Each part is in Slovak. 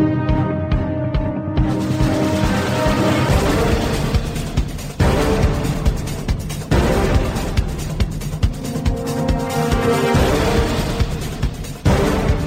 Thank you.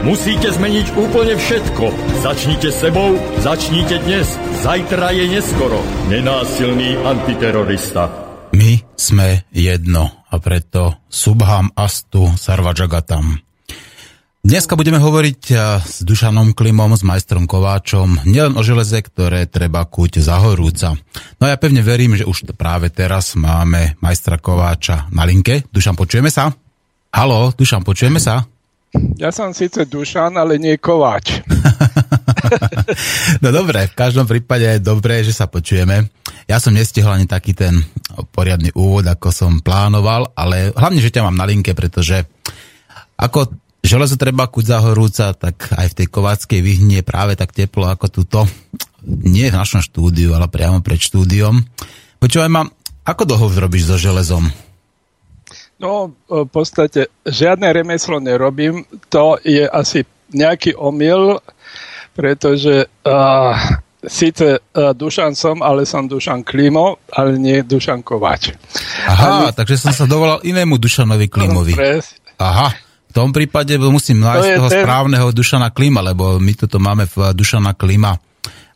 Musíte zmeniť úplne všetko. Začnite sebou, začnite dnes. Zajtra je neskoro. Nenásilný antiterorista. My sme jedno a preto Subham Astu Sarvajagatam. Dneska budeme hovoriť s Dušanom Klimom, s majstrom Kováčom, nielen o železe, ktoré treba kúť za horúca. No a ja pevne verím, že už práve teraz máme majstra Kováča na linke. Dušan, počujeme sa? Halo, Dušan, počujeme sa? Ja som síce Dušan, ale nie Kováč. no dobre, v každom prípade je dobré, že sa počujeme. Ja som nestihol ani taký ten poriadny úvod, ako som plánoval, ale hlavne, že ťa mám na linke, pretože ako železo treba kuť za horúca, tak aj v tej kováckej vyhnie práve tak teplo ako tuto. Nie v našom štúdiu, ale priamo pred štúdiom. Počúvaj ma, ako dlho robíš so železom? No, v podstate žiadne remeslo nerobím. To je asi nejaký omyl, pretože uh, síce uh, Dušan som, ale som Dušan Klimo, ale nie Dušan Kováč. Aha, ale... takže som sa dovolal inému Dušanovi Klimovi. Aha, v tom prípade musím nájsť to toho ten... správneho Dušana Klima, lebo my toto máme v Dušana Klima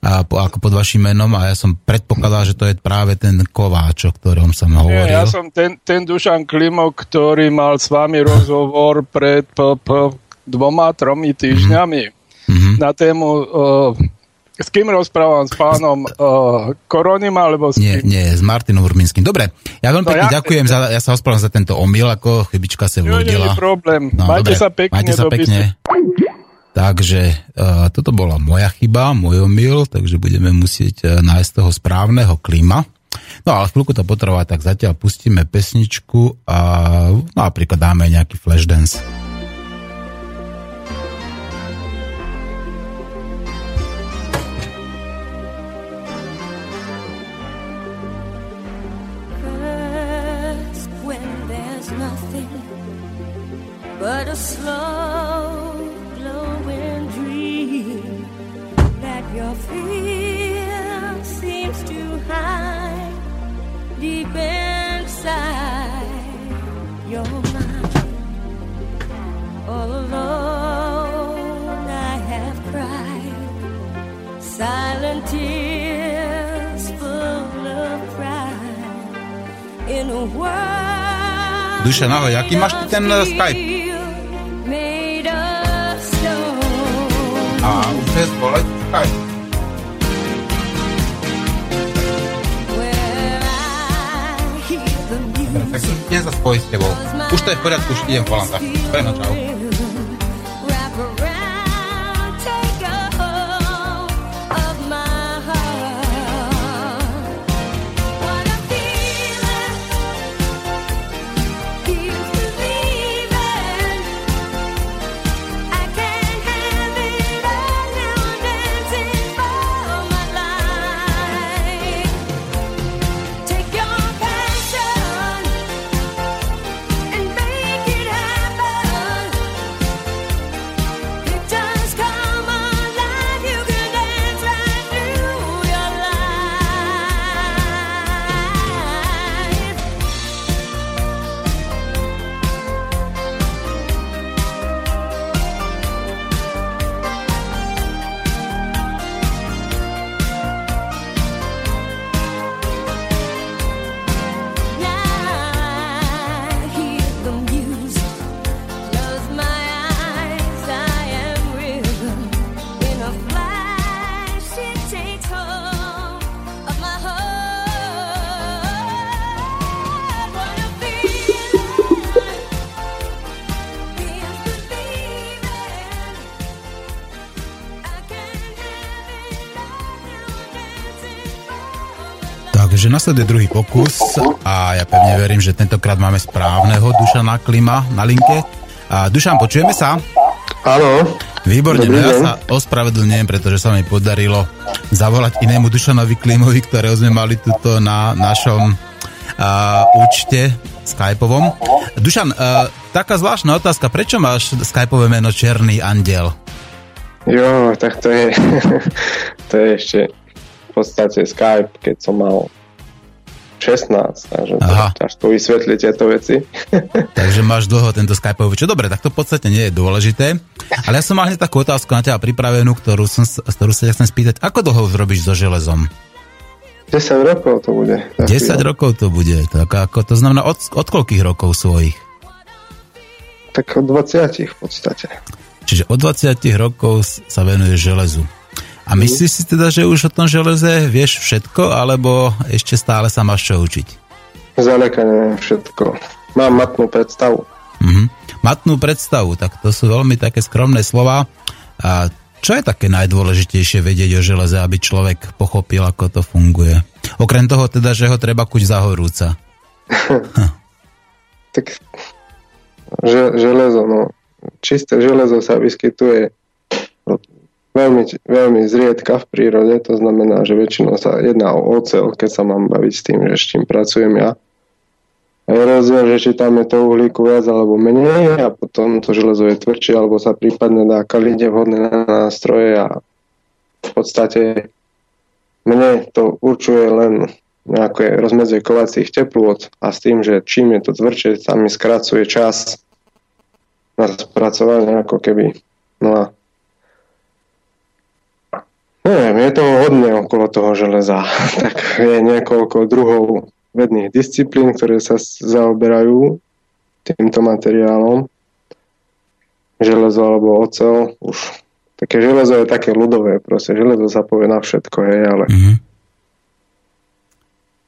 a po, ako pod vašim menom a ja som predpokladal, že to je práve ten Kováč, o ktorom som hovoril. Nie, ja som ten, ten Dušan Klimo, ktorý mal s vami rozhovor pred p, p, dvoma, tromi týždňami mm-hmm. na tému uh, s kým rozprávam? S pánom uh, Koronim alebo s kým? Nie, nie, s Martinom Urminským. Dobre, ja veľmi no pekne ja, ďakujem, za, ja sa ospravedlňujem za tento omyl, ako chybička sa vodila. Nie, nie problém. No, majte dobre, sa pekne. Majte sa pekne. Takže uh, toto bola moja chyba, môj omyl, takže budeme musieť uh, nájsť toho správneho klíma. No ale chvíľku to potrvá, tak zatiaľ pustíme pesničku a no, napríklad dáme nejaký flash dance. All alone, I have cried silent tears full of pride in a world. Duša, ahoj, aký máš ty ten Skype? A už je zvoleť Skype. tak idem sa spojiť s tebou. Už to je v poriadku, už idem volám tak. Peno, čau. Nasleduje druhý pokus a ja pevne verím, že tentokrát máme správneho Dušana Klima na linke. A Dušan, počujeme sa? Áno. Výborne, no ja sa ospravedlňujem, pretože sa mi podarilo zavolať inému Dušanovi Klimovi, ktorého sme mali tuto na našom uh, účte Skypeovom. Dušan, uh, taká zvláštna otázka, prečo máš Skypeové meno Černý andel? Jo, tak to je, to je ešte v podstate Skype, keď som mal 16, takže Aha. ťažko vysvetliť tieto veci. takže máš dlho tento Skypeový, čo dobre, tak to v podstate nie je dôležité. Ale ja som mal hneď takú otázku na teba pripravenú, ktorú, som, ktorú sa chcem spýtať. Ako dlho už robíš so železom? 10 rokov to bude. 10 chvíľa. rokov to bude. Tak ako, to znamená od, od koľkých rokov svojich? Tak od 20 v podstate. Čiže od 20 rokov sa venuje železu. A myslíš si teda, že už o tom železe vieš všetko, alebo ešte stále sa máš čo učiť? Zaleka neviem všetko. Mám matnú predstavu. Mm-hmm. Matnú predstavu, tak to sú veľmi také skromné slova. A čo je také najdôležitejšie vedieť o železe, aby človek pochopil, ako to funguje? Okrem toho teda, že ho treba kuť zahorúca. tak že, železo, no čisté železo sa vyskytuje veľmi, veľmi zriedka v prírode, to znamená, že väčšinou sa jedná o ocel, keď sa mám baviť s tým, že s čím pracujem ja. A je rozdiel, že či tam je to uhlíku viac alebo menej a potom to železo je tvrdšie alebo sa prípadne dá kalíte vhodné nástroje a v podstate mne to určuje len nejaké rozmedzie kovacích teplôt a s tým, že čím je to tvrdšie, sa mi skracuje čas na spracovanie ako keby. No a neviem, je toho hodne okolo toho železa. tak je niekoľko druhov vedných disciplín, ktoré sa zaoberajú týmto materiálom. Železo alebo ocel, už také železo je také ľudové, proste železo sa povie na všetko, hej, ale mm-hmm.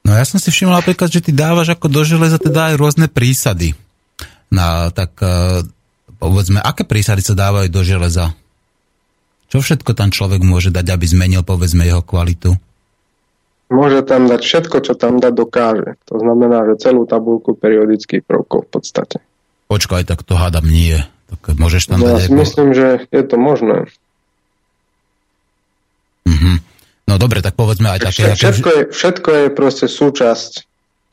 No ja som si všimol napríklad, že ty dávaš ako do železa teda aj rôzne prísady. Na, tak povedzme, aké prísady sa dávajú do železa? Čo všetko tam človek môže dať, aby zmenil, povedzme, jeho kvalitu? Môže tam dať všetko, čo tam dať dokáže. To znamená, že celú tabulku periodických prvkov v podstate. Počkaj, tak to hádam nie. Tak môžeš tam no, dať... Ja si myslím, že je to možné. Mm-hmm. No dobre, tak povedzme aj také... Všetko, je, všetko je proste súčasť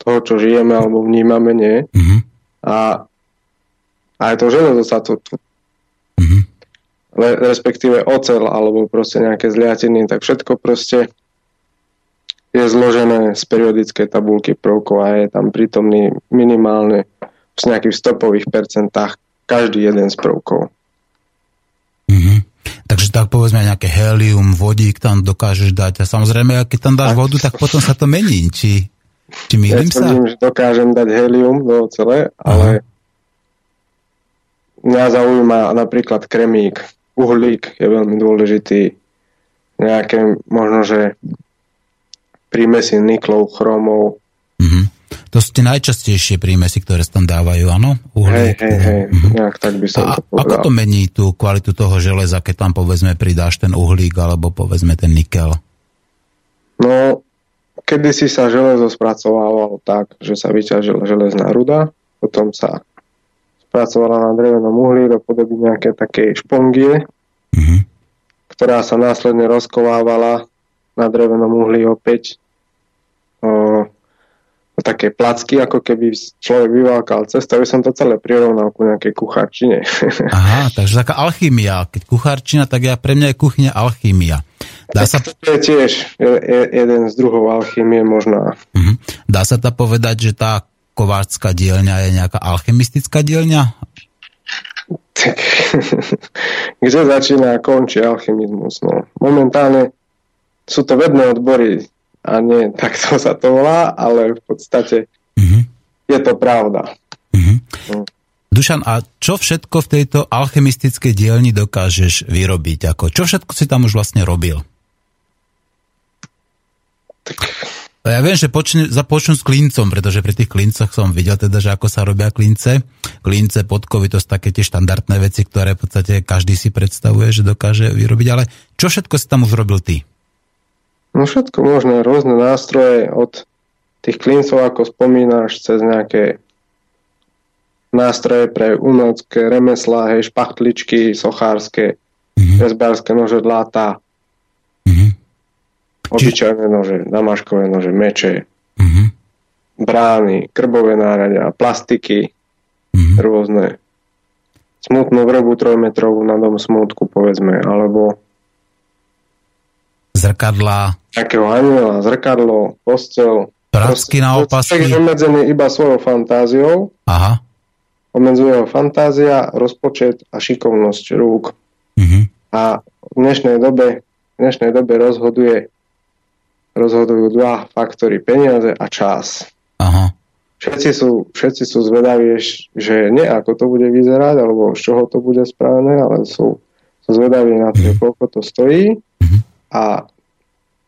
toho, čo žijeme alebo vnímame, nie? Mm-hmm. A aj to železo sa tu, tu mm-hmm. respektíve ocel alebo proste nejaké zliatiny, tak všetko proste je zložené z periodickej tabulky prvkov a je tam prítomný minimálne v nejakých stopových percentách každý jeden z prvkov. Mm-hmm. Takže tak povedzme nejaké helium, vodík tam dokážeš dať a samozrejme, keď tam dáš vodu, tak potom sa to mení. Či, či mýlim ja sa? že dokážem dať helium do ocele, ale Aha Mňa zaujíma napríklad kremík, uhlík je veľmi dôležitý, nejaké možno, že prímesy niklov, chromov. Mm-hmm. To sú tie najčastejšie prímesy, ktoré sa tam dávajú, áno? Uhlík. Hej, hej, hej, mm-hmm. nejak tak by som A to povedal. ako to mení tú kvalitu toho železa, keď tam povedzme pridáš ten uhlík alebo povedzme ten nikel? No, kedysi sa železo spracovávalo tak, že sa vyťažila železná ruda, potom sa pracovala na drevenom uhlí do podoby nejaké také špongie, mm-hmm. ktorá sa následne rozkovávala na drevenom uhlí opäť o, o také placky, ako keby človek vyválkal cestu, aby som to celé prirovnal ku nejakej kuchárčine. Aha, takže taká alchymia. Keď kuchárčina, tak ja pre mňa je kuchyňa alchymia. Dá sa... To je tiež jeden z druhov alchymie možná. Uh-huh. Dá sa to povedať, že tá kováčská dielňa je nejaká alchemistická dielňa? Kde začína a končí alchemizmus? No. Momentálne sú to vedné odbory a nie takto sa to volá, ale v podstate uh-huh. je to pravda. Uh-huh. No. Dušan, a čo všetko v tejto alchemistickej dielni dokážeš vyrobiť? Ako, čo všetko si tam už vlastne robil? Tak ja viem, že počne, započnú s klincom, pretože pri tých klincoch som videl teda, že ako sa robia klince. Klince, podkovy, to sú také tie štandardné veci, ktoré v podstate každý si predstavuje, že dokáže vyrobiť, ale čo všetko si tam už robil ty? No všetko možné, rôzne nástroje od tých klincov, ako spomínaš, cez nejaké nástroje pre umelecké remeslá, hej, špachtličky, sochárske, mm-hmm. rezbárske nože, dláta, mm-hmm. Obyčajné nože, damaškové nože, meče, mm-hmm. brány, krbové náradia, plastiky, mm-hmm. rôzne smutnú vrobu trojmetrovú na dom smutku, povedzme, alebo zrkadla. Takého aniela, zrkadlo, postel. Pracky na opasky. je obmedzený iba svojou fantáziou. Aha. Obmedzuje ho fantázia, rozpočet a šikovnosť rúk. Uh-huh. A v dnešnej dobe, v dnešnej dobe rozhoduje rozhodujú dva faktory, peniaze a čas. Aha. Všetci sú, všetci sú zvedaví, že nie ako to bude vyzerať, alebo z čoho to bude spravené, ale sú, sú zvedaví na to, uh-huh. koľko to stojí uh-huh. a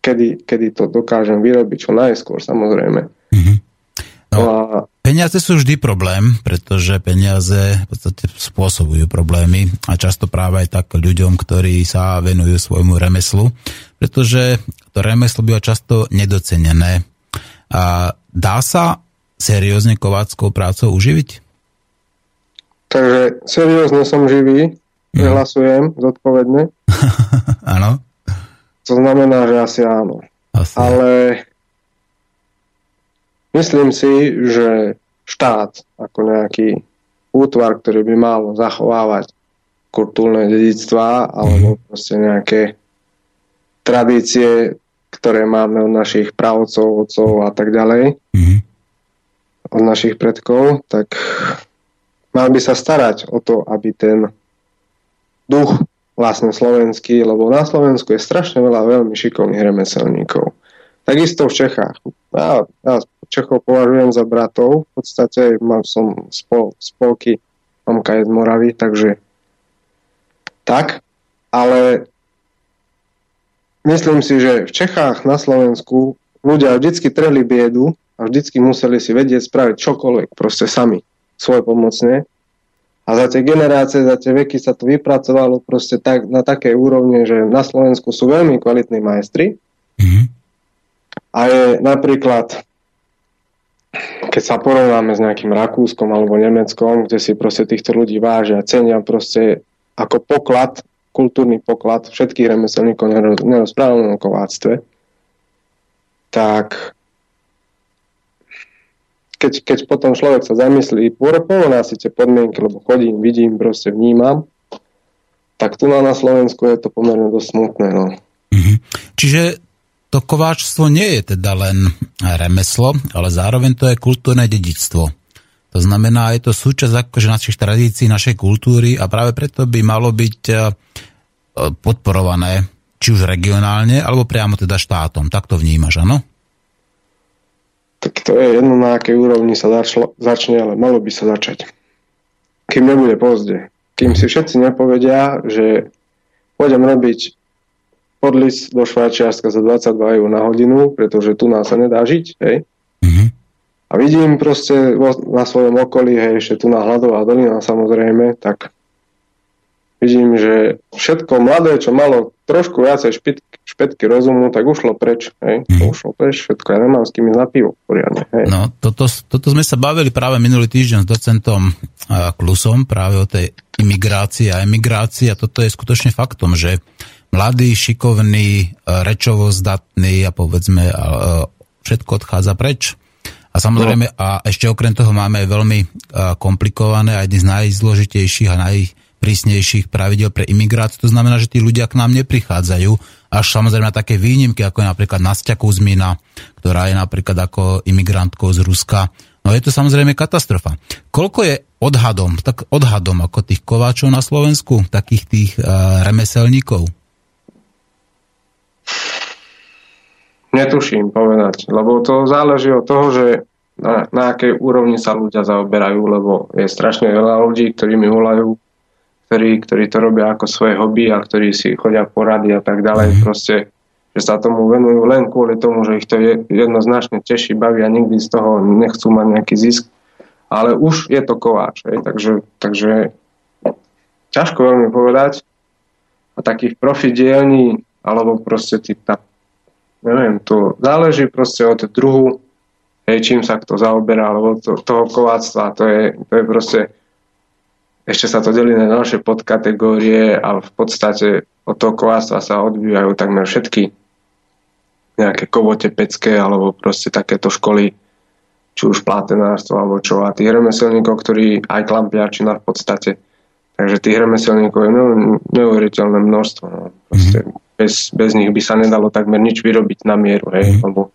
kedy, kedy to dokážem vyrobiť čo najskôr, samozrejme. Mm-hmm. No, a... Peniaze sú vždy problém, pretože peniaze v podstate spôsobujú problémy a často práve aj tak ľuďom, ktorí sa venujú svojmu remeslu, pretože to remeslo býva často nedocenené. A dá sa seriózne kováckou prácou uživiť? Takže seriózne som živý, nehlasujem mm. zodpovedne. Áno. To znamená, že asi áno. Asi. Ale myslím si, že štát ako nejaký útvar, ktorý by mal zachovávať kultúrne dedictvá alebo mm. proste nejaké tradície, ktoré máme od našich pravcov, otcov a tak ďalej, mm. od našich predkov, tak mal by sa starať o to, aby ten duch vlastne slovenský, lebo na Slovensku je strašne veľa veľmi šikovných remeselníkov. Takisto v Čechách. Ja, ja Čechov považujem za bratov, v podstate mal som spol, spolky, mamka je z Moravy, takže tak, ale myslím si, že v Čechách na Slovensku ľudia vždycky trhli biedu a vždycky museli si vedieť spraviť čokoľvek, proste sami, svoje pomocne a za tie generácie, za tie veky sa to vypracovalo proste tak, na takej úrovni, že na Slovensku sú veľmi kvalitní majstri. Mm-hmm. A je napríklad, keď sa porovnáme s nejakým Rakúskom alebo Nemeckom, kde si proste týchto ľudí vážia, cenia proste ako poklad, kultúrny poklad všetkých remeselníkov, nerozprávame o kováctve, tak keď, keď potom človek sa zamyslí, porovná si tie podmienky, lebo chodím, vidím, proste vnímam, tak tu na, Slovensku je to pomerne dosť smutné. No. Mm-hmm. Čiže to kováčstvo nie je teda len remeslo, ale zároveň to je kultúrne dedictvo. To znamená, je to súčasť akože našich tradícií, našej kultúry a práve preto by malo byť e, podporované či už regionálne, alebo priamo teda štátom. Tak to vnímaš, áno? tak to je jedno na akej úrovni sa začlo, začne, ale malo by sa začať. Kým nebude pozde. Kým si všetci nepovedia, že pôjdem robiť podlis do Švajčiarska za 22 eur na hodinu, pretože tu nás sa nedá žiť, hej. Mm-hmm. A vidím proste na svojom okolí, hej, ešte tu na Hladová dolina samozrejme, tak vidím, že všetko mladé, čo malo trošku viacej špitky, špetky rozumu, tak ušlo preč. Hej? Mm. Ušlo preč všetko. Ja nemám s kým ísť na pivo poriadne. Hej? No, toto, toto sme sa bavili práve minulý týždeň s docentom Klusom práve o tej imigrácii a emigrácii a toto je skutočne faktom, že mladý, šikovný, rečovo zdatný a povedzme všetko odchádza preč. A samozrejme, no. a ešte okrem toho máme veľmi komplikované a jedny z najzložitejších a naj, prísnejších pravidel pre imigráciu. To znamená, že tí ľudia k nám neprichádzajú, až samozrejme také výnimky, ako je napríklad Nastia Kuzmina, ktorá je napríklad ako imigrantkou z Ruska. No je to samozrejme katastrofa. Koľko je odhadom, tak odhadom ako tých kováčov na Slovensku, takých tých uh, remeselníkov? Netuším povedať, lebo to záleží od toho, že na, na akej úrovni sa ľudia zaoberajú, lebo je strašne veľa ľudí, ktorí mi volajú ktorí, ktorí to robia ako svoje hobby a ktorí si chodia porady a tak ďalej. Mm. Proste, že sa tomu venujú len kvôli tomu, že ich to je, jednoznačne teší, baví a nikdy z toho nechcú mať nejaký zisk. Ale už je to kováč. Hej? Takže, takže ťažko veľmi povedať. A takých profidielní alebo proste tí, tá, neviem, to záleží proste od druhu hej, čím sa kto zaoberá, alebo to, toho kováctva, to je, to je proste ešte sa to delí na ďalšie podkategórie a v podstate od toho kováctva sa odvíjajú takmer všetky nejaké kovote pecké alebo proste takéto školy, či už plátenárstvo alebo čo. A tých remeselníkov, ktorí aj klampiačina v podstate. Takže tých remeselníkov je neuveriteľné množstvo. No. Proste mm-hmm. Bez, bez nich by sa nedalo takmer nič vyrobiť na mieru. Hej? Mm-hmm. Lebo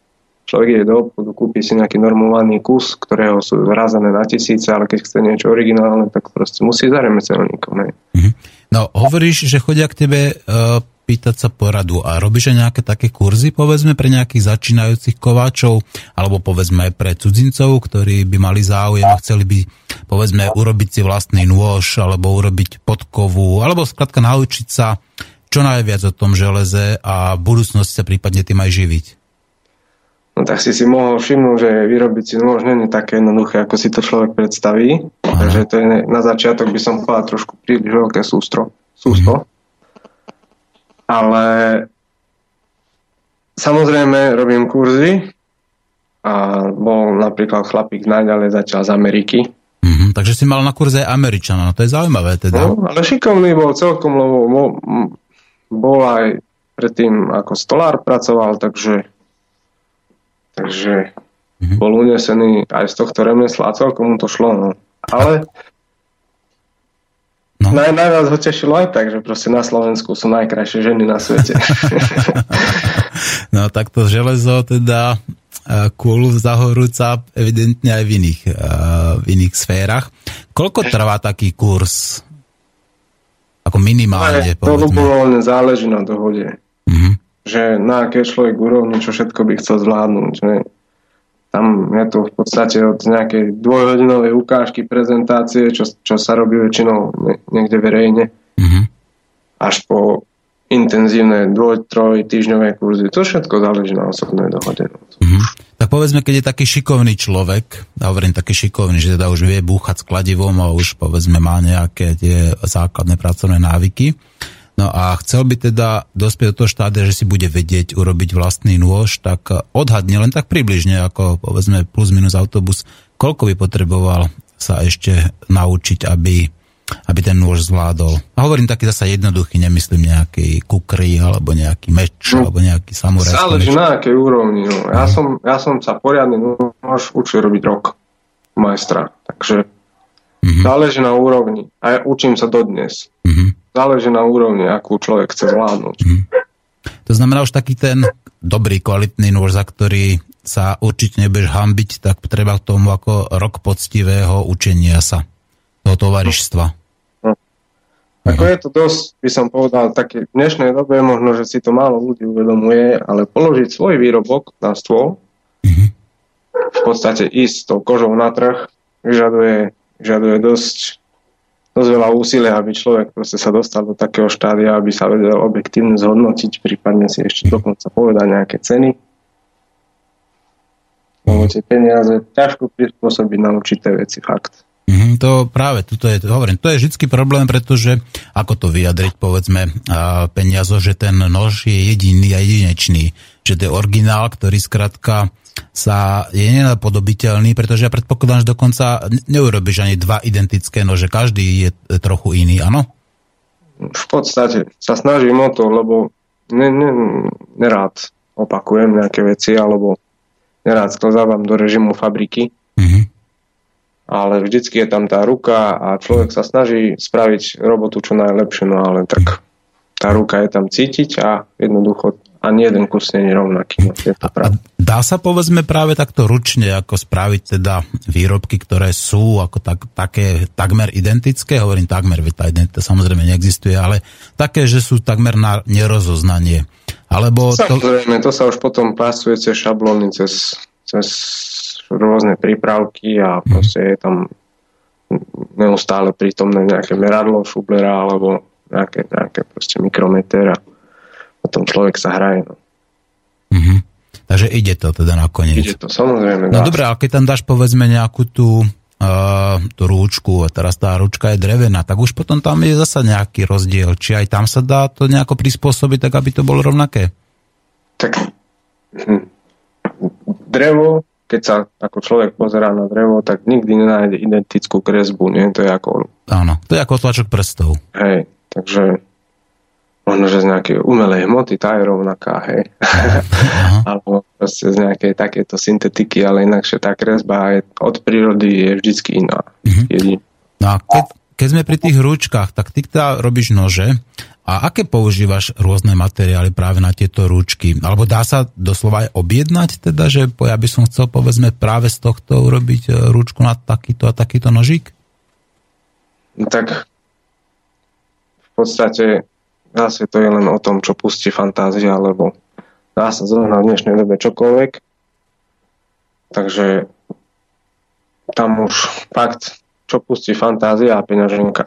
Človek ide do obchodu, kúpi si nejaký normálny kus, ktorého sú zrázané na tisíce, ale keď chce niečo originálne, tak proste musí za remeselníkom. Mm-hmm. No, hovoríš, že chodia k tebe uh, pýtať sa poradu a robíš aj nejaké také kurzy, povedzme, pre nejakých začínajúcich kováčov, alebo povedzme aj pre cudzincov, ktorí by mali záujem a chceli by, povedzme, urobiť si vlastný nôž, alebo urobiť podkovu, alebo skladka naučiť sa čo najviac o tom železe a v budúcnosti sa prípadne tým aj živiť. No tak si si mohol všimnúť, že vyrobiť si nôž nie je také jednoduché, ako si to človek predstaví. Aha. Takže to je na začiatok by som povedal trošku príliš veľké sústro. sústo. Mhm. Ale samozrejme robím kurzy a bol napríklad chlapík najďalej zatiaľ z Ameriky. Mm-hmm, takže si mal na kurze Američana, no to je zaujímavé teda. No, ale šikovný bol celkom, lebo bol, bol aj predtým ako stolár pracoval, takže Takže mm-hmm. bol unesený aj z tohto remesla a celkom mu to šlo. No. Ale no. Naj, najviac ho tešilo aj tak, že proste na Slovensku sú najkrajšie ženy na svete. no tak to železo teda kúlu zahorúca evidentne aj v iných, v iných sférach. Koľko trvá taký kurz? Ako minimálne, To ľubovoľne záleží na dohode. Mm-hmm že na aké človek úrovni, čo všetko by chcel zvládnuť. Že tam je to v podstate od nejakej dvojhodinovej ukážky prezentácie, čo, čo sa robí väčšinou niekde verejne, mm-hmm. až po intenzívne dvoj, troj týždňové kurzy. To všetko záleží na osobnej dohode. Mm-hmm. Tak povedzme, keď je taký šikovný človek, ja hovorím taký šikovný, že teda už vie búchať s kladivom a už povedzme má nejaké tie základné pracovné návyky, No a chcel by teda dospieť do toho štádia, že si bude vedieť urobiť vlastný nôž, tak odhadne len tak približne, ako povedzme plus minus autobus, koľko by potreboval sa ešte naučiť, aby, aby ten nôž zvládol. A hovorím taký zasa jednoduchý, nemyslím nejaký kukry, alebo nejaký meč, no, alebo nejaký samurajský Záleží na akej úrovni. No. Ja, mm. som, ja som sa poriadne nôž učil robiť rok majstra, takže mm-hmm. záleží na úrovni. A ja učím sa dodnes. Mm-hmm záleží na úrovni, akú človek chce zvládnuť. Hmm. To znamená už taký ten dobrý, kvalitný nôž, za ktorý sa určite nebudeš hambiť, tak treba k tomu ako rok poctivého učenia sa toho tovarištva. Ako je to dosť, by som povedal, také v dnešnej dobe možno, že si to málo ľudí uvedomuje, ale položiť svoj výrobok na stôl, mm-hmm. v podstate ísť s tou kožou na trh, vyžaduje, vyžaduje dosť dosť veľa úsilia, aby človek proste sa dostal do takého štádia, aby sa vedel objektívne zhodnotiť, prípadne si ešte dokonca povedať nejaké ceny. Lebo tie peniaze ťažko prispôsobiť na určité veci, fakt. Mm, to práve, tuto je, hovorím, to je vždy problém, pretože ako to vyjadriť, povedzme, peniazo, že ten nož je jediný a jedinečný, že to je originál, ktorý skrátka sa je nenapodobiteľný, pretože ja predpokladám, že dokonca neurobiš ani dva identické nože, každý je trochu iný, áno? V podstate sa snažím o to, lebo ne, ne, nerád opakujem nejaké veci, alebo nerád sklazávam do režimu fabriky. Ale vždycky je tam tá ruka a človek sa snaží spraviť robotu čo najlepšie, no ale tak tá ruka je tam cítiť a jednoducho ani jeden kus nie je rovnaký. No, je to a dá sa povedzme práve takto ručne ako spraviť teda výrobky, ktoré sú ako tak, také takmer identické, hovorím takmer, veď tá identita samozrejme neexistuje, ale také, že sú takmer na nerozoznanie. Alebo samozrejme, to... to sa už potom pasuje cez šablóny, cez, cez rôzne prípravky a proste je tam neustále prítomné nejaké meradlo šublera alebo nejaké, nejaké proste mikrometer a potom človek sa hraje. No. Mm-hmm. Takže ide to teda nakoniec. Ide to, samozrejme. No dobré, ale keď tam dáš povedzme nejakú tú, uh, tú rúčku a teraz tá rúčka je drevená, tak už potom tam je zasa nejaký rozdiel. Či aj tam sa dá to nejako prispôsobiť, tak aby to bolo rovnaké? Tak hm, drevo, keď sa ako človek pozerá na drevo, tak nikdy nenájde identickú kresbu, nie? To je ako... Áno, to je ako tlačok prstov. Hej, takže možno, že z nejakej umelej hmoty tá je rovnaká, hej. Alebo proste z nejakej takéto syntetiky, ale inakšie tá kresba je, od prírody je vždycky iná. Uh-huh. No a keď, keď sme pri tých rúčkach, tak ty teda robíš nože a aké používaš rôzne materiály práve na tieto rúčky? Alebo dá sa doslova aj objednať teda, že ja by som chcel povedzme práve z tohto urobiť e, rúčku na takýto a takýto nožík? No tak v podstate zase to je len o tom, čo pustí fantázia, lebo dá sa zrovna v dnešnej dobe čokoľvek. Takže tam už fakt, čo pustí fantázia a peňaženka.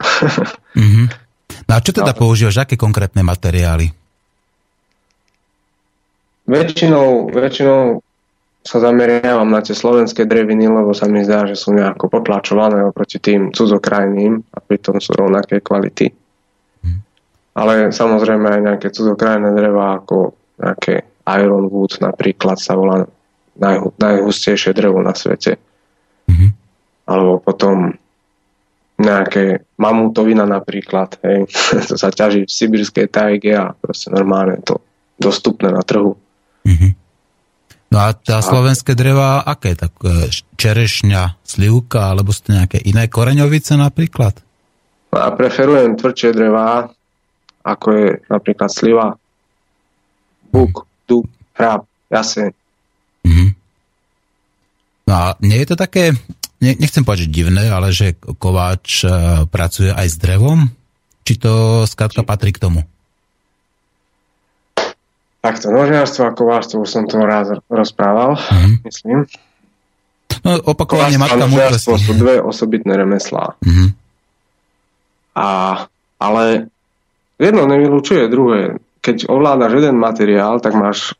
Mm-hmm. No a čo teda no. používaš? Aké konkrétne materiály? Väčšinou, väčšinou sa zameriavam na tie slovenské dreviny, lebo sa mi zdá, že sú nejako potlačované oproti tým cudzokrajným a pritom sú rovnaké kvality. Hmm. Ale samozrejme aj nejaké cudzokrajné dreva ako nejaké ironwood napríklad sa volá naj, najhustejšie drevo na svete. Hmm. Alebo potom nejaké mamutovina napríklad, hej, to sa ťaží v sibirskej tajge a proste normálne to dostupné na trhu. Mm-hmm. No a tá slovenské dreva, aké? Tak e, čerešňa, slivka, alebo ste nejaké iné koreňovice napríklad? No a preferujem tvrdšie drevá, ako je napríklad sliva, buk, dub, hrab, jaseň. Mm-hmm. No a nie je to také nechcem povedať, že divné, ale že kováč e, pracuje aj s drevom? Či to skrátka patrí k tomu? Takto, nožiarstvo a kováčstvo, už som to raz rozprával, mm-hmm. myslím. No, opakovanie matka múdrosti. sú dve osobitné remeslá. Mm-hmm. A, ale jedno nevylučuje druhé. Keď ovládaš jeden materiál, tak máš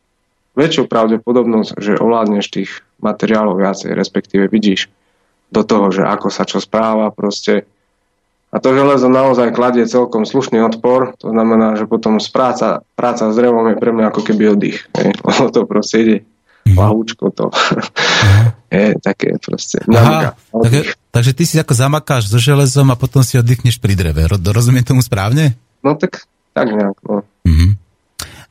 väčšiu pravdepodobnosť, že ovládneš tých materiálov viacej, respektíve vidíš do toho, že ako sa čo správa proste. A to železo naozaj kladie celkom slušný odpor, to znamená, že potom práca, práca s drevom je pre mňa ako keby oddych. Lebo to proste ide mhm. lahúčko to. Mhm. je také proste. Aha, tak, takže ty si ako zamakáš so železom a potom si oddychneš pri dreve. Rozumiem tomu správne? No tak, tak nejak. No. Mm-hmm.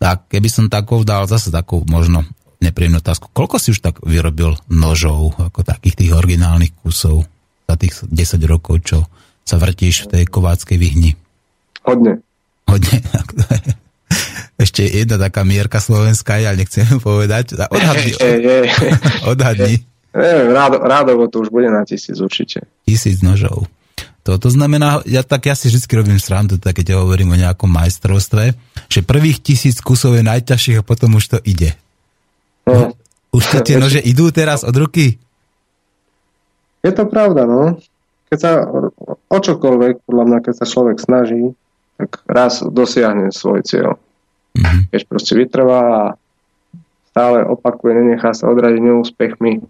Tak keby som takou dal zase takú možno nepríjemnú otázku. Koľko si už tak vyrobil nožov, ako takých tých originálnych kusov za tých 10 rokov, čo sa vrtíš v tej kováckej vyhni? Hodne. Hodne. Ešte jedna taká mierka slovenská, ja nechcem povedať. Odhadni. Je, je. Odhadni. Neviem, rádo, rádovo to už bude na tisíc určite. Tisíc nožov. To, to znamená, ja, tak ja si vždy robím srandu, tak keď hovorím o nejakom majstrovstve, že prvých tisíc kusov je najťažších a potom už to ide. Už to tie nože idú teraz od ruky? Je to pravda, no. Keď sa o čokoľvek, podľa mňa, keď sa človek snaží, tak raz dosiahne svoj cieľ. Mm-hmm. Keď proste vytrvá a stále opakuje, nenechá sa odradiť neúspechmi,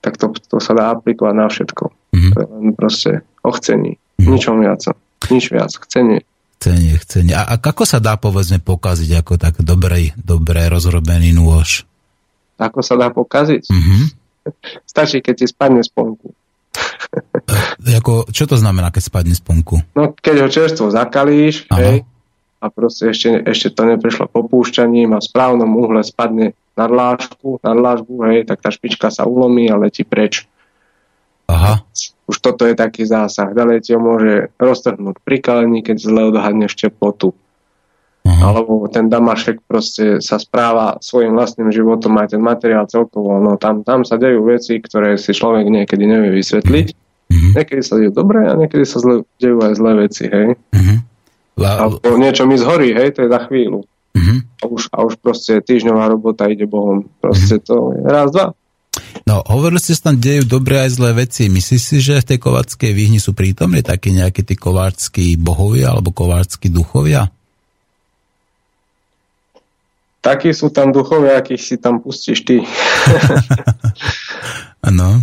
tak to, to sa dá aplikovať na všetko. Mm-hmm. To je len proste o chcení. Mm-hmm. Ničom viac. Nič viac. Chcenie. Chcenie, chcenie. A, a ako sa dá povedzme pokaziť ako tak dobrej, dobre rozrobený nôž? Ako sa dá pokaziť? Mm-hmm. Stačí, keď ti spadne sponku. E, ako, čo to znamená, keď spadne sponku? No, keď ho čerstvo zakalíš, hej, a proste ešte, ešte to neprešlo popúšťaním a v správnom uhle spadne na dlážku, na dlážku, hej, tak tá špička sa ulomí a letí preč. Aha. Už toto je taký zásah. Ďalej ti ho môže roztrhnúť pri kalení, keď zle odhadneš teplotu. Uh-huh. Alebo ten Damašek proste sa správa svojim vlastným životom, aj ten materiál celkovo. No tam, tam sa dejú veci, ktoré si človek niekedy nevie vysvetliť. Uh-huh. Niekedy sa dejú dobré a niekedy sa zle, dejú aj zlé veci, hej. Uh-huh. Alebo niečo mi zhorí, hej, to je za chvíľu. Uh-huh. A, už, a už proste týždňová robota ide bohom. Proste to je raz, dva. No, hovorili ste, že tam dejú dobré aj zlé veci. Myslíš si, že v tej kováckej výhni sú prítomní takí nejakí tí kováckí bohovia alebo kováckí duchovia? Takí sú tam duchovia, akých si tam pustíš ty. Áno.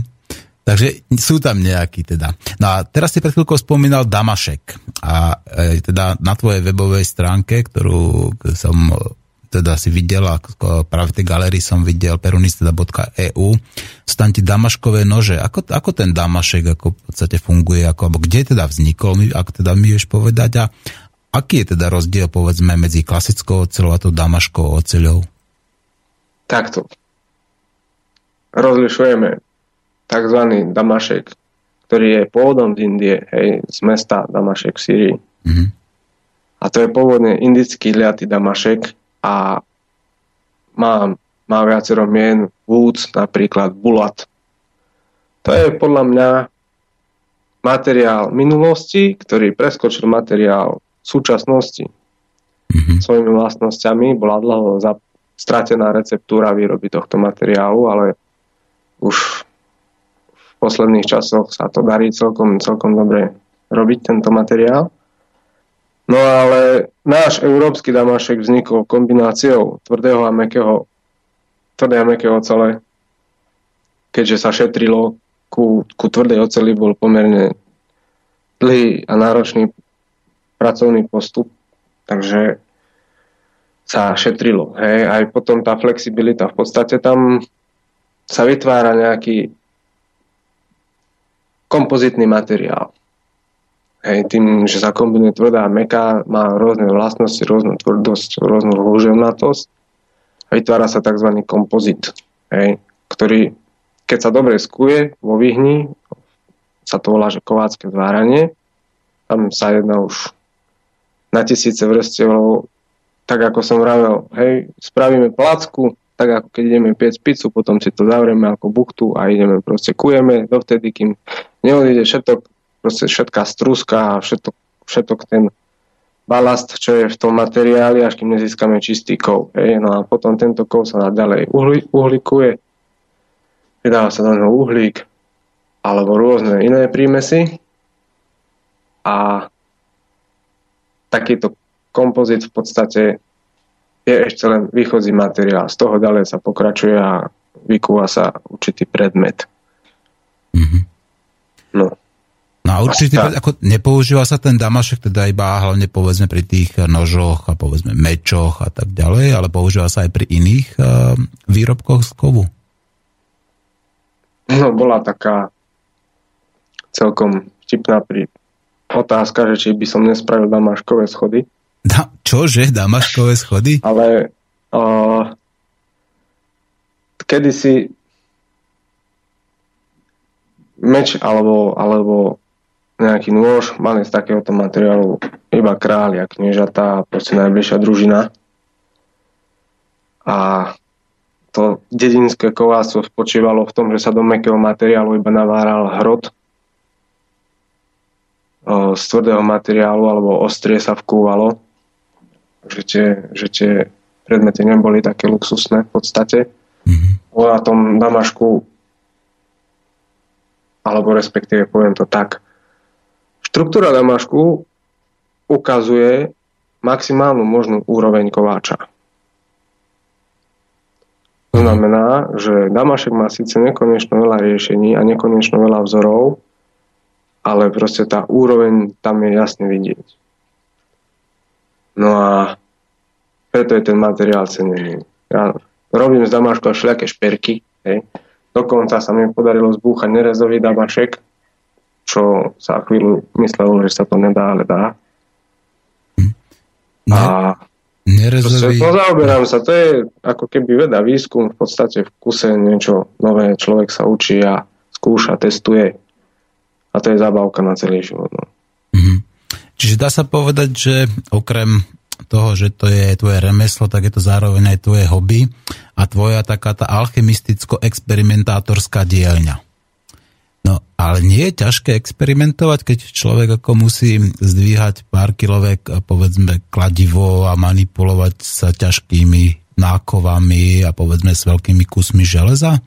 Takže sú tam nejakí teda. No a teraz si pred chvíľkou spomínal Damašek. A e, teda na tvojej webovej stránke, ktorú som teda si videl, ako práve v tej galerii som videl perunisteda.eu, sú tam tie damaškové nože. Ako, ako ten damašek ako v podstate funguje, ako, alebo kde teda vznikol, ak teda mi vieš povedať a aký je teda rozdiel povedzme medzi klasickou oceľou a tou damaškou oceľou? Takto. Rozlišujeme tzv. damašek, ktorý je pôvodom z Indie, hej, z mesta Damašek v Syrii. Mm-hmm. A to je pôvodne indický liatý damašek a má, má viacero mien, Woods, napríklad Bulat. To je podľa mňa materiál minulosti, ktorý preskočil materiál súčasnosti. Mm-hmm. Svojimi vlastnosťami bola dlho za, stratená receptúra výroby tohto materiálu, ale už v posledných časoch sa to darí celkom, celkom dobre robiť tento materiál. No ale náš európsky damašek vznikol kombináciou tvrdého a mekého, tvrdé a mekého ocele, keďže sa šetrilo ku, ku tvrdej oceli bol pomerne dlhý a náročný pracovný postup, takže sa šetrilo. Hej. Aj potom tá flexibilita, v podstate tam sa vytvára nejaký kompozitný materiál. Hej, tým, že sa kombinuje tvrdá a meká, má rôzne vlastnosti, rôznu tvrdosť, rôznu húževnatosť vytvára sa tzv. kompozit, hej, ktorý, keď sa dobre skuje vo vyhni, sa to volá, že kovácké zváranie, tam sa jedná už na tisíce vrstiev, tak ako som vravel, hej, spravíme placku, tak ako keď ideme piec pizzu, potom si to zavrieme ako buktu a ideme proste kujeme dovtedy, kým neodíde všetok proste všetká struska a všetok, všetok ten balast, čo je v tom materiáli, až kým nezískame čistý kov. Hej. No a potom tento kov sa ďalej uhli, uhlikuje, vydáva sa do neho uhlík alebo rôzne iné prímesy a takýto kompozit v podstate je ešte len východzí materiál. Z toho ďalej sa pokračuje a vykúva sa určitý predmet. Mm-hmm. No. No a určite, ako nepoužíva sa ten damašek teda iba hlavne povedzme pri tých nožoch a povedzme mečoch a tak ďalej, ale používa sa aj pri iných uh, výrobkoch z kovu? No bola taká celkom vtipná pri otázka, že či by som nespravil damaškové schody. Da, čože? Damaškové schody? Ale uh, kedysi meč alebo, alebo nejaký nôž, mali z takéhoto materiálu iba kráľ a kniežatá, proste najbližšia družina. A to dedinské kováctvo spočívalo v tom, že sa do mekého materiálu iba naváral hrot z tvrdého materiálu alebo ostrie sa vkúvalo. Že tie, že tie predmety neboli také luxusné v podstate. Mm-hmm. Na tom Damašku alebo respektíve poviem to tak, Štruktúra damašku ukazuje maximálnu možnú úroveň kováča. To znamená, že Damašek má síce nekonečno veľa riešení a nekonečno veľa vzorov, ale proste tá úroveň tam je jasne vidieť. No a preto je ten materiál cenený. Ja robím z Damašku všelijaké šperky. Hej. Dokonca sa mi podarilo zbúchať nerezový Damašek, čo sa chvíľu myslelo, že sa to nedá, ale dá. Ne, a nerezový... Pozaoberám sa, to je ako keby veda, výskum, v podstate v kuse niečo nové, človek sa učí a skúša, testuje a to je zábavka na celý život. No. Mm-hmm. Čiže dá sa povedať, že okrem toho, že to je tvoje remeslo, tak je to zároveň aj tvoje hobby a tvoja taká tá alchemisticko-experimentátorská dielňa. No, ale nie je ťažké experimentovať, keď človek ako musí zdvíhať pár kilovek, povedzme, kladivo a manipulovať sa ťažkými nákovami a povedzme s veľkými kusmi železa.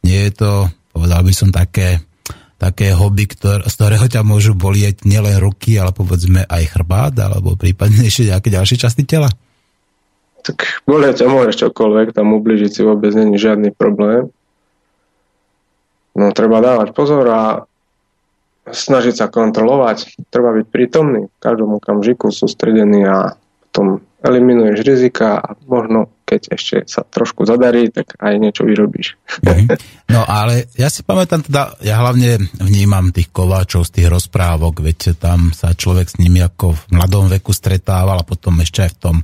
Nie je to, povedal by som, také, také hobby, ktor, z ktorého ťa môžu bolieť nielen ruky, ale povedzme aj chrbát, alebo prípadne ešte nejaké ďalšie časti tela? Tak bolia ťa môže čokoľvek, tam ubližiť si vôbec není žiadny problém. No treba dávať pozor a snažiť sa kontrolovať. Treba byť prítomný v každom okamžiku, sústredený a potom eliminuješ rizika a možno keď ešte sa trošku zadarí, tak aj niečo vyrobíš. No ale ja si pamätám teda, ja hlavne vnímam tých kováčov z tých rozprávok, veď tam sa človek s nimi ako v mladom veku stretával a potom ešte aj v tom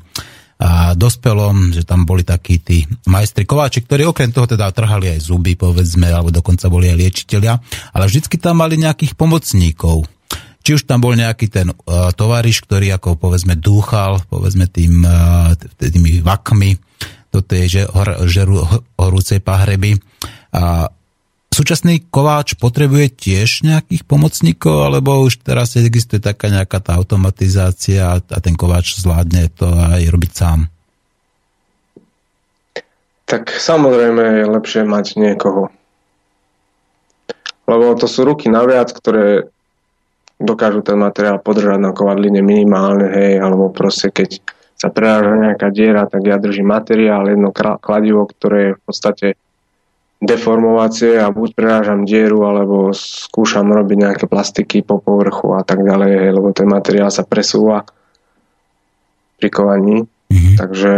a dospelom, že tam boli takí tí majstri kováči, ktorí okrem toho teda trhali aj zuby, povedzme, alebo dokonca boli aj liečiteľia, ale vždycky tam mali nejakých pomocníkov. Či už tam bol nejaký ten uh, tovariš, ktorý ako povedzme dúchal, povedzme tým, uh, tými vakmi do tej že, hor, žeru, horúcej pahreby. A súčasný kováč potrebuje tiež nejakých pomocníkov, alebo už teraz existuje taká nejaká tá automatizácia a ten kováč zvládne to aj robiť sám? Tak samozrejme je lepšie mať niekoho. Lebo to sú ruky naviac, ktoré dokážu ten materiál podržať na kovadline minimálne, hej, alebo proste keď sa preráža nejaká diera, tak ja držím materiál, jedno kladivo, ktoré je v podstate deformovacie a buď prerážam dieru, alebo skúšam robiť nejaké plastiky po povrchu a tak ďalej, lebo ten materiál sa presúva pri kovaní. Mm-hmm. Takže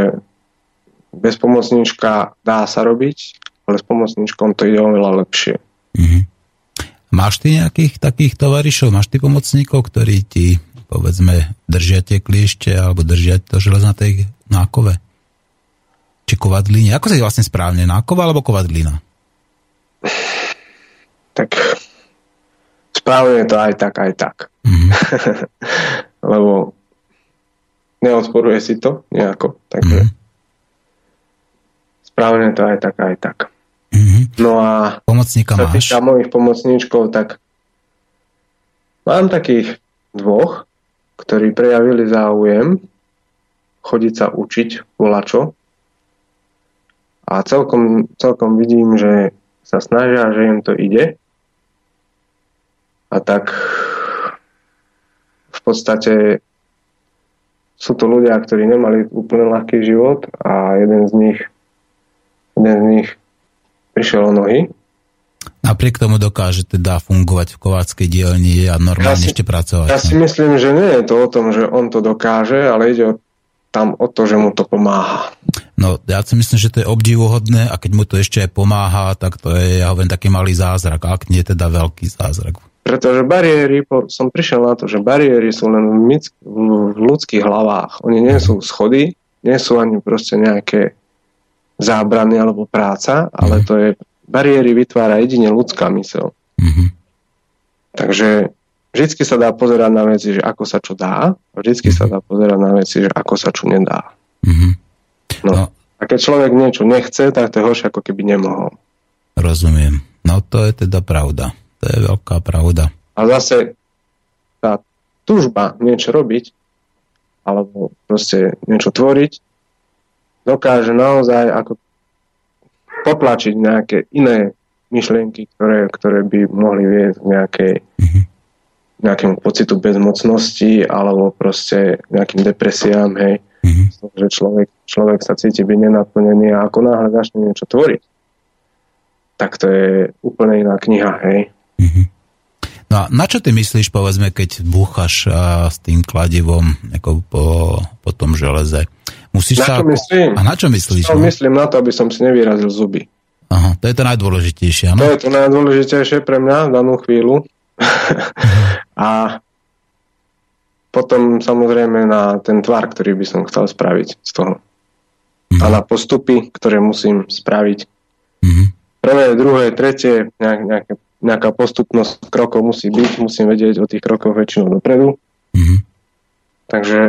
bez pomocníčka dá sa robiť, ale s pomocníčkom to ide oveľa lepšie. Mm-hmm. Máš ty nejakých takých tovarišov, máš ty pomocníkov, ktorí ti povedzme držia tie kliešte alebo držia to železo na tej nákove? Či kovadlíne? Ako sa je vlastne správne? Nákova alebo kovadlina? tak správne je to aj tak, aj tak. Mm-hmm. Lebo neodporuje si to nejako. Takže mm-hmm. správne je to aj tak, aj tak. Mm-hmm. No a Pomocníka sa týka mojich pomocníčkov, tak mám takých dvoch, ktorí prejavili záujem chodiť sa učiť volačo. A celkom, celkom vidím, že sa snažia, že im to ide. A tak v podstate sú to ľudia, ktorí nemali úplne ľahký život a jeden z nich, jeden z nich prišiel o nohy. Napriek tomu dokáže teda fungovať v kováckej dielni a normálne ja si, ešte pracovať. Ja si no. myslím, že nie je to o tom, že on to dokáže, ale ide o, tam o to, že mu to pomáha. No ja si myslím, že to je obdivuhodné a keď mu to ešte aj pomáha, tak to je, ja hovorím, taký malý zázrak, ak nie teda veľký zázrak. Pretože bariéry, som prišiel na to, že bariéry sú len v, myc, v ľudských hlavách. Oni nie sú schody, nie sú ani proste nejaké zábrany alebo práca, ale mhm. to je, bariéry vytvára jedine ľudská mysel. Mm-hmm. Takže vždycky sa dá pozerať na veci, že ako sa čo dá, a mm-hmm. sa dá pozerať na veci, že ako sa čo nedá. Mm-hmm. No. no. A keď človek niečo nechce, tak to je horšie, ako keby nemohol. Rozumiem. No to je teda pravda. To je veľká pravda. A zase tá tužba niečo robiť, alebo proste niečo tvoriť, dokáže naozaj ako potlačiť nejaké iné myšlienky, ktoré, ktoré by mohli viesť k nejakej, mm-hmm. nejakému pocitu bezmocnosti alebo proste nejakým depresiám, hej. Mm-hmm. Že človek, človek sa cíti byť nenaplnený a ako náhle začne niečo tvoriť, tak to je úplne iná kniha, hej. Mm-hmm. No a na čo ty myslíš, povedzme, keď búchaš a, s tým kladivom ako po, po tom železe? Musíš na sa... čo myslím? A na čo myslíš? No? Myslím na to, aby som si nevyrazil zuby. Aha, to je to najdôležitejšie, ano? To je to najdôležitejšie pre mňa v danú chvíľu. a potom samozrejme na ten tvar, ktorý by som chcel spraviť z toho. Mm. A na postupy, ktoré musím spraviť. Mm. Prvé, druhé, tretie, nejak, nejaké nejaká postupnosť krokov musí byť, musím vedieť o tých krokoch väčšinou dopredu. Mm-hmm. Takže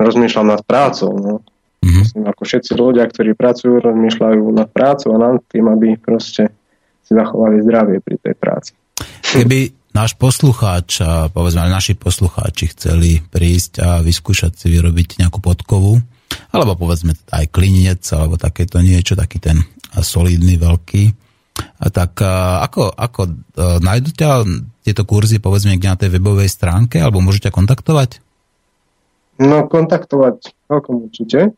rozmýšľam nad prácou. No. Mm-hmm. Ako všetci ľudia, ktorí pracujú, rozmýšľajú nad prácou a nad tým, aby proste si zachovali zdravie pri tej práci. Keby náš poslucháč, povedzme naši poslucháči chceli prísť a vyskúšať si vyrobiť nejakú podkovu, alebo povedzme aj klinec, alebo takéto niečo, taký ten solidný, veľký, a tak ako, ako e, nájdu ťa tieto kurzy povedzme niekde na tej webovej stránke alebo môžete kontaktovať? No kontaktovať celkom určite.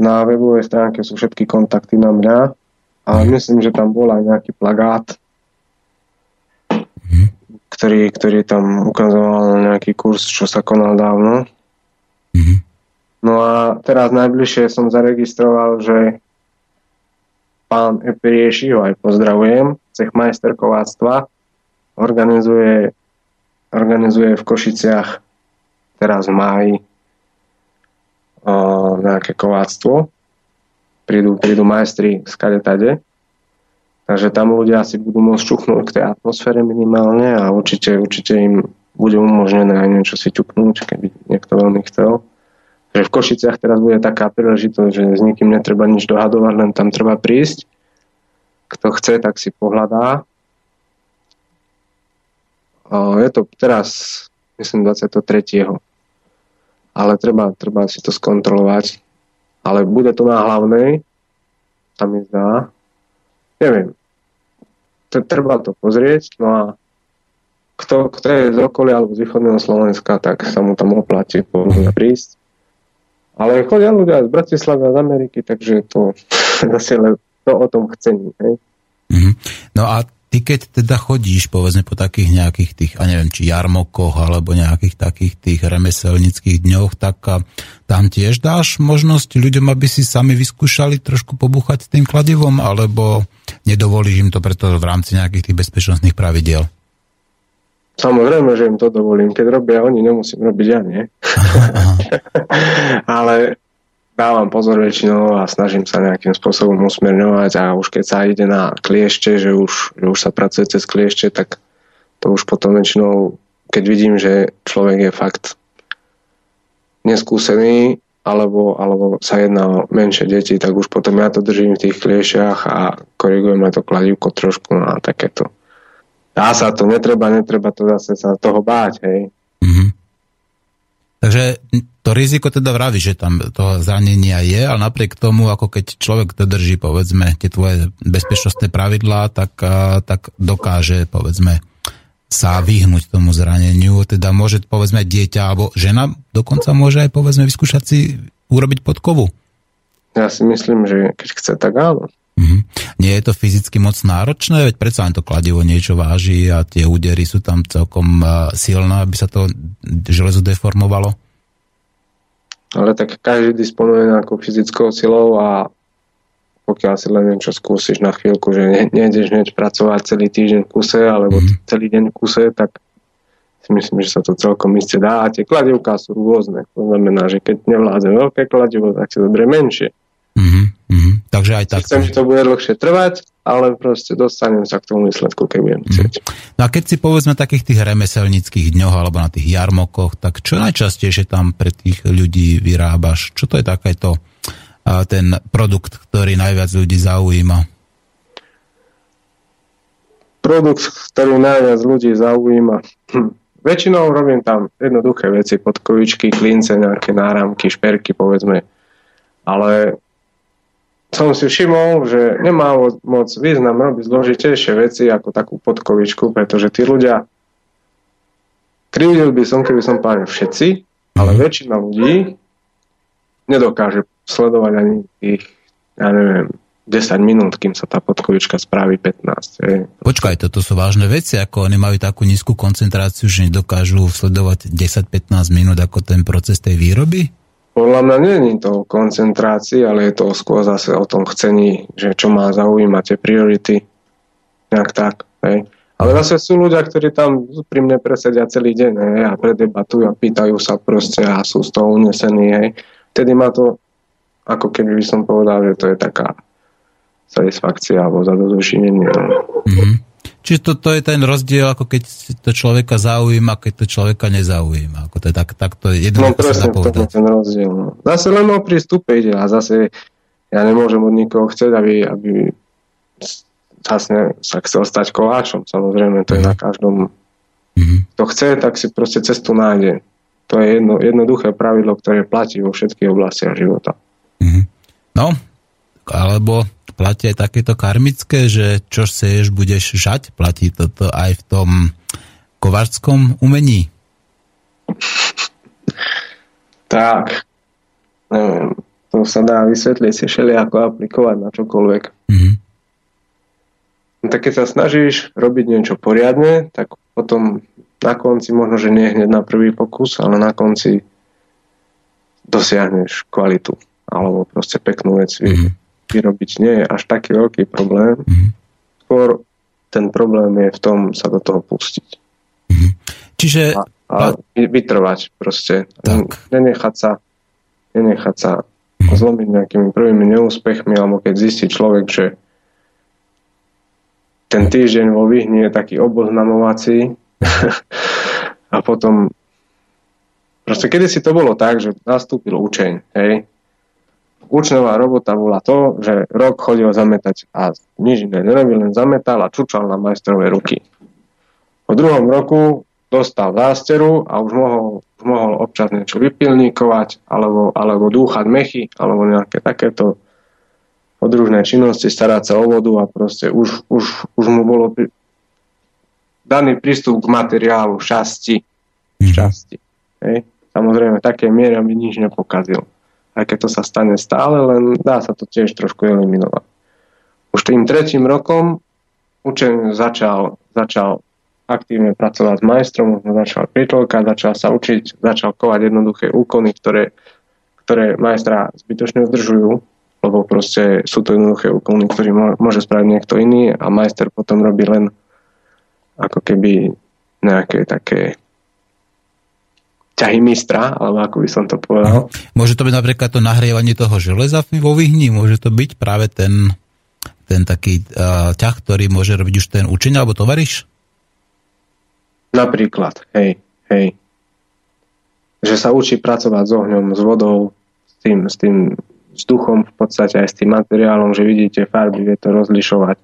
Na webovej stránke sú všetky kontakty na mňa a mm. myslím, že tam bol aj nejaký plagát, mm. ktorý, ktorý tam ukazoval nejaký kurz, čo sa konal dávno. Mm. No a teraz najbližšie som zaregistroval, že pán Epirieši, ho aj pozdravujem, cech majsterkováctva, organizuje, organizuje v Košiciach teraz v máji o, nejaké kováctvo. Prídu, prídu majstri z kade tade. Takže tam ľudia si budú môcť čuchnúť k tej atmosfére minimálne a určite, určite im bude umožnené aj niečo si ťuknúť, keby niekto veľmi chcel. Že v Košiciach teraz bude taká príležitosť, že s nikým netreba nič dohadovať, len tam treba prísť. Kto chce, tak si pohľadá. Je to teraz, myslím, 23. Ale treba, treba si to skontrolovať. Ale bude to na hlavnej, tam mi zdá. Neviem. Treba to pozrieť, no a kto, kto je z okolia alebo z východného Slovenska, tak sa mu tam oplatí prísť. Ale chodia ľudia z Bratislavy a z Ameriky, takže to zase len to o tom chcení. Mm-hmm. No a ty keď teda chodíš povedzme po takých nejakých tých, a neviem, či jarmokoch alebo nejakých takých tých remeselnických dňoch, tak tam tiež dáš možnosť ľuďom, aby si sami vyskúšali trošku pobuchať s tým kladivom, alebo nedovolíš im to preto v rámci nejakých tých bezpečnostných pravidiel? Samozrejme, že im to dovolím. Keď robia oni, nemusím robiť ja, nie? Ale dávam pozor väčšinou a snažím sa nejakým spôsobom usmerňovať a už keď sa ide na kliešte, že už, že už sa pracuje cez kliešte, tak to už potom väčšinou, keď vidím, že človek je fakt neskúsený, alebo, alebo sa jedná o menšie deti, tak už potom ja to držím v tých kliešťach a korigujem aj to kladívko trošku na takéto dá sa to, netreba, netreba to zase sa toho báť, hej. Mm-hmm. Takže to riziko teda vraví, že tam toho zranenia je, ale napriek tomu, ako keď človek dodrží, povedzme, tie tvoje bezpečnostné pravidlá, tak, tak dokáže, povedzme, sa vyhnúť tomu zraneniu. Teda môže, povedzme, dieťa alebo žena dokonca môže aj, povedzme, vyskúšať si urobiť podkovu. Ja si myslím, že keď chce, tak áno. Mm-hmm. Nie je to fyzicky moc náročné, veď predsa len to kladivo niečo váži a tie údery sú tam celkom silné, aby sa to železo deformovalo? Ale tak každý disponuje nejakou fyzickou silou a pokiaľ si len niečo skúsiš na chvíľku, že ne, nejdeš hneď pracovať celý týždeň v kuse alebo mm-hmm. celý deň v kuse, tak si myslím, že sa to celkom iste dá. A tie kladivká sú rôzne. To znamená, že keď nevládze veľké kladivo, tak si dobre menšie. Mm-hmm. Takže aj tak. Chcem, že to bude dlhšie trvať, ale proste dostanem sa k tomu výsledku, keď budem mhm. chcieť. No a keď si povedzme takých tých remeselnických dňoch alebo na tých jarmokoch, tak čo najčastejšie tam pre tých ľudí vyrábaš? Čo to je takéto ten produkt, ktorý najviac ľudí zaujíma? Produkt, ktorý najviac ľudí zaujíma. Hm. Väčšinou robím tam jednoduché veci, podkovičky, klince, nejaké náramky, šperky, povedzme. Ale som si všimol, že nemá moc význam robiť zložitejšie veci ako takú podkovičku, pretože tí ľudia krivdil by som, keby som povedal všetci, ale väčšina ľudí nedokáže sledovať ani tých, ja neviem, 10 minút, kým sa tá podkovička spraví 15. Je. Počkaj, toto sú vážne veci, ako oni majú takú nízku koncentráciu, že nedokážu sledovať 10-15 minút ako ten proces tej výroby? Podľa mňa nie je to o koncentrácii, ale je to skôr zase o tom chcení, že čo má zaujímať tie priority. Nejak tak. Hej. Ale zase sú ľudia, ktorí tam pri mne presedia celý deň hej, a predebatujú a pýtajú sa proste a sú z toho unesení. Hej. Vtedy má to, ako keby by som povedal, že to je taká satisfakcia alebo zadozučinenie. Mm-hmm. Čiže to, to je ten rozdiel, ako keď to človeka zaujíma, keď to človeka nezaujíma. Ako to je tak, tak to je no, presne, to je ten rozdiel. No. Zase len o prístupe ide a zase ja nemôžem od nikoho chcieť, aby, aby zase sa chcel stať koláčom. Samozrejme, to je na každom. Mm-hmm. Kto chce, tak si proste cestu nájde. To je jedno, jednoduché pravidlo, ktoré platí vo všetkých oblastiach života. Mm-hmm. No, alebo platí aj takéto karmické, že čo seješ, budeš žať? Platí toto aj v tom kovárskom umení? Tak, neviem, to sa dá vysvetliť si ako aplikovať na čokoľvek. Mm-hmm. No, tak keď sa snažíš robiť niečo poriadne, tak potom na konci, možno, že nie hneď na prvý pokus, ale na konci dosiahneš kvalitu alebo proste peknú vec mm-hmm. Vyrobiť nie je až taký veľký problém. Mm-hmm. Skôr ten problém je v tom sa do toho pustiť. Mm-hmm. Čiže... A, a vytrvať proste. Tak. Nenechať sa, nenechať sa mm-hmm. zlomiť nejakými prvými neúspechmi, alebo keď zistí človek, že ten týždeň vo Vyhni je taký oboznamovací a potom proste kedy si to bolo tak, že nastúpil učeň, hej, učňová robota bola to, že rok chodil zametať a nič iné nerobil, len zametal a čučal na majstrové ruky. Po druhom roku dostal zásteru a už mohol, už mohol občas niečo vypilníkovať alebo, alebo dúchať mechy alebo nejaké takéto podružné činnosti, starať sa o vodu a proste už, už, už mu bolo pri... daný prístup k materiálu šasti. Mhm. Šasti. Hej. Samozrejme, také miery, aby nič nepokazil. Aj keď to sa stane stále, len dá sa to tiež trošku eliminovať. Už tým tretím rokom učeň začal, začal aktívne pracovať s majstrom, začal pritlkať, začal sa učiť, začal kovať jednoduché úkony, ktoré, ktoré majstra zbytočne zdržujú lebo proste sú to jednoduché úkony, ktorý môže spraviť niekto iný a majster potom robí len ako keby nejaké také ťahy mistra, alebo ako by som to povedal. Môže to byť napríklad to nahrievanie toho železa vo vyhni, môže to byť práve ten, ten taký uh, ťah, ktorý môže robiť už ten učeň alebo tovariš? Napríklad, hej, hej. Že sa učí pracovať s ohňom, s vodou, s tým, s tým vzduchom, v podstate aj s tým materiálom, že vidíte farby, vie to rozlišovať,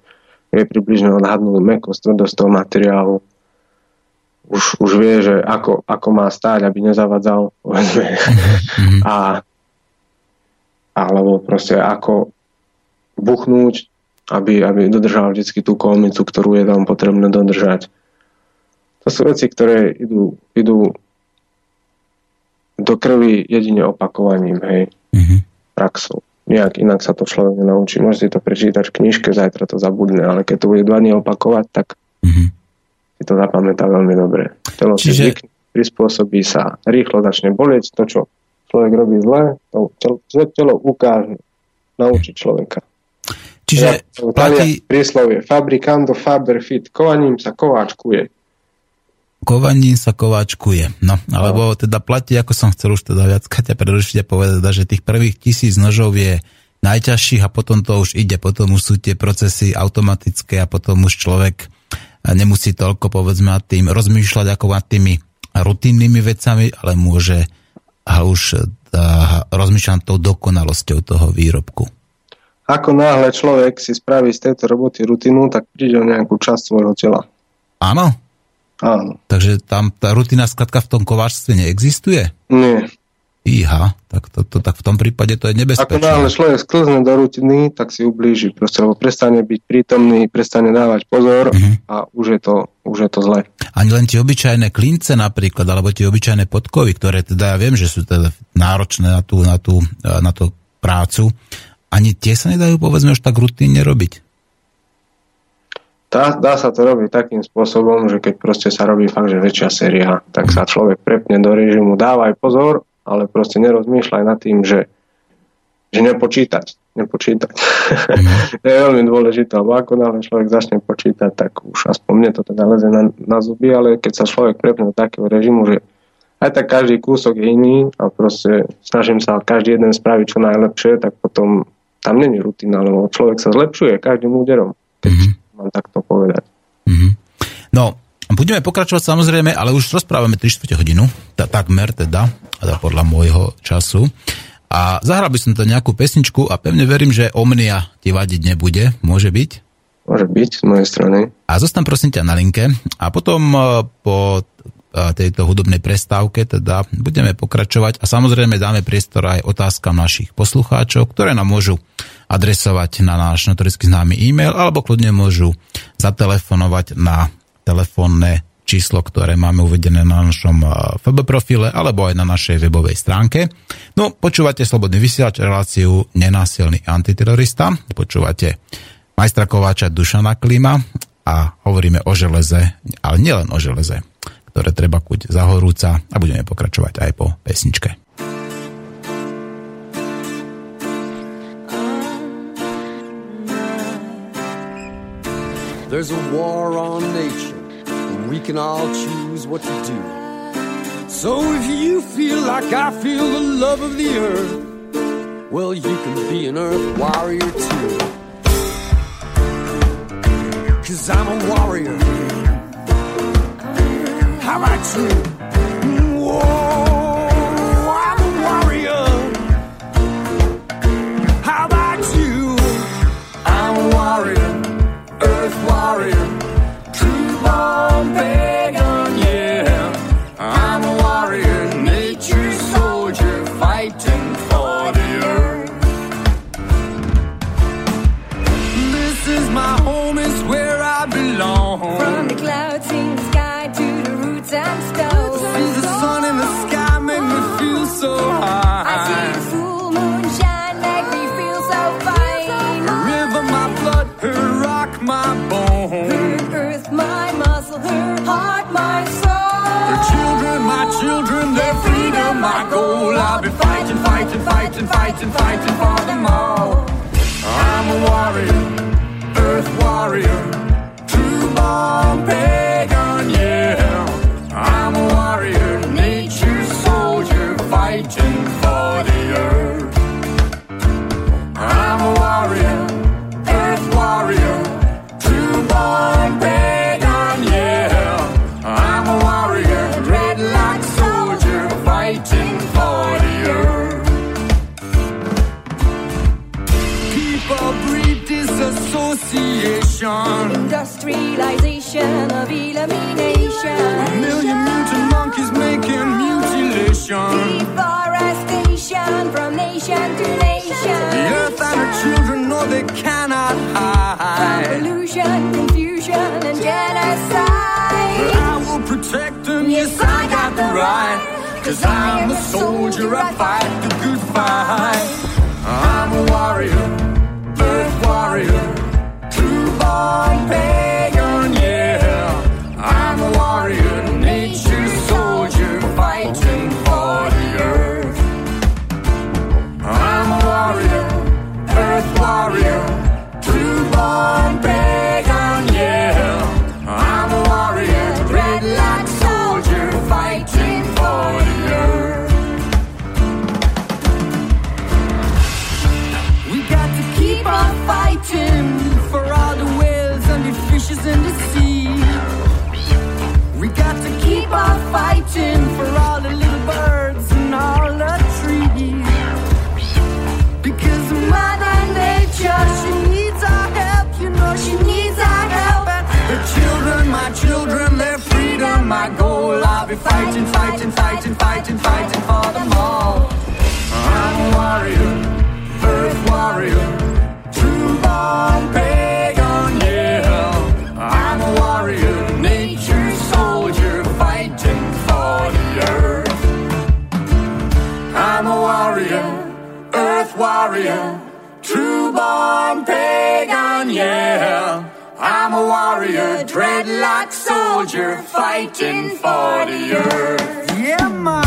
vie približne odhadnúť mekosť, tvrdosť toho materiálu. Už, už vie, že ako, ako má stáť, aby nezavadzal, povedzme. Mm-hmm. A, alebo proste ako buchnúť, aby, aby dodržal vždy tú kolmicu, ktorú je tam potrebné dodržať. To sú veci, ktoré idú, idú do krvi jedine opakovaním, hej. Mm-hmm praxou. Nejak inak sa to človek nenaučí. Môže si to prečítať v knižke, zajtra to zabudne, ale keď to bude dva dní opakovať, tak mm-hmm. Si to zapamätá veľmi dobre. Telo Čiže... si prispôsobí sa, rýchlo začne bolieť. To, čo človek robí zle, to telo, telo ukáže, naučí človeka. Čiže ja, platí... Príslovie fabrikando faber fit, kovaním sa kováčkuje kovaním sa kováčkuje. No, alebo no. teda platí, ako som chcel už teda viac Kaťa prerušiť a povedať, že tých prvých tisíc nožov je najťažších a potom to už ide, potom už sú tie procesy automatické a potom už človek nemusí toľko povedzme nad tým rozmýšľať ako nad tými rutinnými vecami, ale môže už rozmýšľať tou dokonalosťou toho výrobku. Ako náhle človek si spraví z tejto roboty rutinu, tak príde o nejakú časť svojho tela. Áno, Áno. Takže tam tá rutina skladka v tom kováčstve neexistuje? Nie. Iha, tak, to, to, tak v tom prípade to je nebezpečné. Ako náhle človek sklzne do rutiny, tak si ublíži. Proste, lebo prestane byť prítomný, prestane dávať pozor uh-huh. a už je, to, už je to zle. Ani len tie obyčajné klince napríklad, alebo tie obyčajné podkovy, ktoré teda ja viem, že sú teda náročné na tú, na tú, na tú prácu, ani tie sa nedajú povedzme už tak rutinne robiť. Dá, dá sa to robiť takým spôsobom, že keď proste sa robí fakt, že väčšia séria, tak sa človek prepne do režimu, dávaj pozor, ale proste nerozmýšľaj nad tým, že, že nepočítať. Nepočítať. Mm. je veľmi dôležité, lebo ako náhle človek začne počítať, tak už aspoň mne to teda leze na, na zuby, ale keď sa človek prepne do takého režimu, že aj tak každý kúsok je iný a proste snažím sa každý jeden spraviť čo najlepšie, tak potom tam není rutina, lebo človek sa zlepšuje každým úderom. Keď mm mám takto povedať. Mm-hmm. No, budeme pokračovať samozrejme, ale už rozprávame 3 4 hodinu, tá, takmer teda, teda, podľa môjho času. A zahral by som to nejakú pesničku a pevne verím, že Omnia ti vadiť nebude. Môže byť? Môže byť z mojej strany. A zostan prosím ťa na linke a potom e, po tejto hudobnej prestávke, teda budeme pokračovať a samozrejme dáme priestor aj otázkam našich poslucháčov, ktoré nám môžu adresovať na náš notoricky známy e-mail alebo kľudne môžu zatelefonovať na telefónne číslo, ktoré máme uvedené na našom eh, FB profile alebo aj na našej webovej stránke. No, počúvate Slobodný vysielač, reláciu Nenásilný antiterorista, počúvate majstra Kováča Dušana Klima a hovoríme o železe, ale nielen o železe, ktoré treba kuť za horúca a budeme pokračovať aj po pesničke. There's a war on nature we can all choose what to do. So if you feel like I feel the love of the earth, well, you can be an earth warrior too. Cause I'm a warrior. How about you? So high. I see the full moon shine, make me feel so fine. Her river, my blood, her rock, my bone. Her earth, my muscle, her heart, my soul. Her children, my children, their freedom, my goal. I'll be fighting, fighting, fighting, fighting, fighting for them all. I'm a warrior, earth warrior, true born pagan, Industrialization of elimination. A million mutant monkeys making mutilation. Deforestation from nation to nation. The earth and her children know they cannot hide. Pollution, confusion, and genocide. But I will protect them, yes, I got the right. Cause I'm a soldier, I fight the good fight. I'm a warrior, earth warrior, boy band. Fighting, fighting, fighting, fighting, fighting for them all. I'm a warrior, earth warrior, true born pagan, yeah. I'm a warrior, nature soldier, fighting for the earth. I'm a warrior, earth warrior, true born pagan, yeah. I'm a warrior, dreadlock soldier, fighting for the earth. Yeah, man.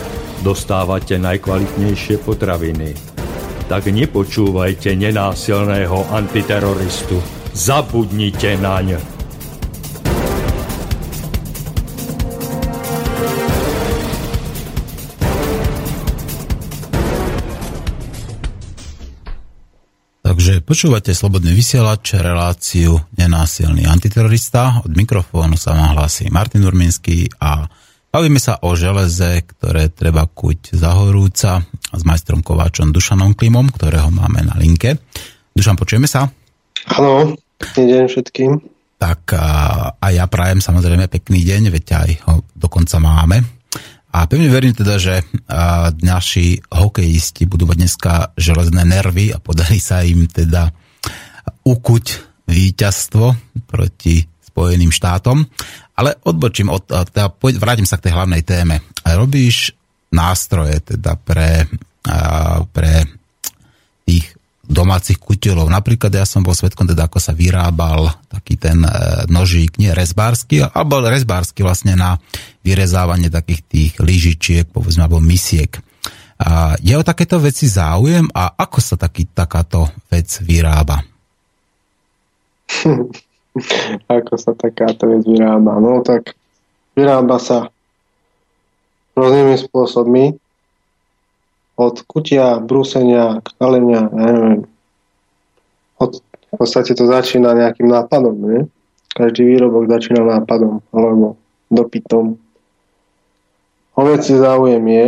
dostávate najkvalitnejšie potraviny. Tak nepočúvajte nenásilného antiteroristu. Zabudnite naň. Takže počúvate slobodný vysielač, reláciu Nenásilný antiterorista. Od mikrofónu sa vám hlási Martin Urminský a bavíme sa o železe, ktoré treba kuť za horúca s majstrom kováčom Dušanom Klimom, ktorého máme na linke. Dušan, počujeme sa? Áno, pekný deň všetkým. Tak a, a ja prajem samozrejme pekný deň, veď aj ho dokonca máme. A pevne verím teda, že naši hokejisti budú mať dneska železné nervy a podarí sa im teda ukuť víťazstvo proti Spojeným štátom. Ale odbočím, od, teda vrátim sa k tej hlavnej téme. Robíš nástroje teda pre, pre tých domácich kutilov. Napríklad ja som bol svetkom teda, ako sa vyrábal taký ten e, nožík, nie rezbársky, alebo rezbársky vlastne na vyrezávanie takých tých lyžičiek, povedzme, alebo misiek. A je o takéto veci záujem a ako sa taký, takáto vec vyrába? ako sa takáto vec vyrába? No tak vyrába sa rôznymi spôsobmi od kutia, brúsenia, kalenia, ja neviem. Od, v podstate to začína nejakým nápadom, nie? Každý výrobok začína nápadom alebo dopytom. O veci záujem je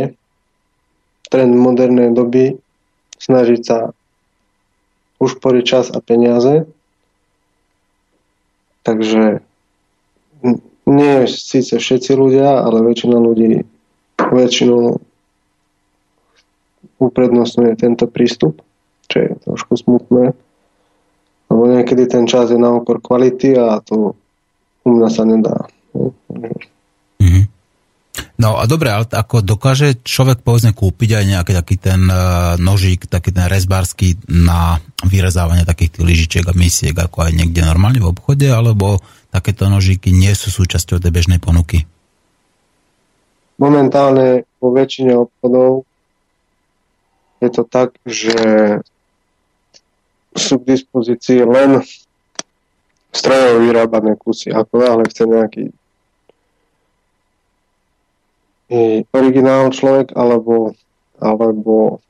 trend modernej doby snažiť sa ušporiť čas a peniaze. Takže nie síce všetci ľudia, ale väčšina ľudí väčšinou uprednostňuje tento prístup, čo je trošku smutné. Lebo niekedy ten čas je na okor kvality a to u mňa sa nedá. Mm-hmm. No a dobre, ale ako dokáže človek povedzme kúpiť aj nejaký taký ten uh, nožík, taký ten rezbársky na vyrezávanie takých tých lyžičiek a misiek, ako aj niekde normálne v obchode, alebo takéto nožíky nie sú súčasťou tej bežnej ponuky? Momentálne vo väčšine obchodov je to tak, že sú k dispozícii len strojovo vyrábané kusy. Ako náhle chce nejaký originál človek alebo, alebo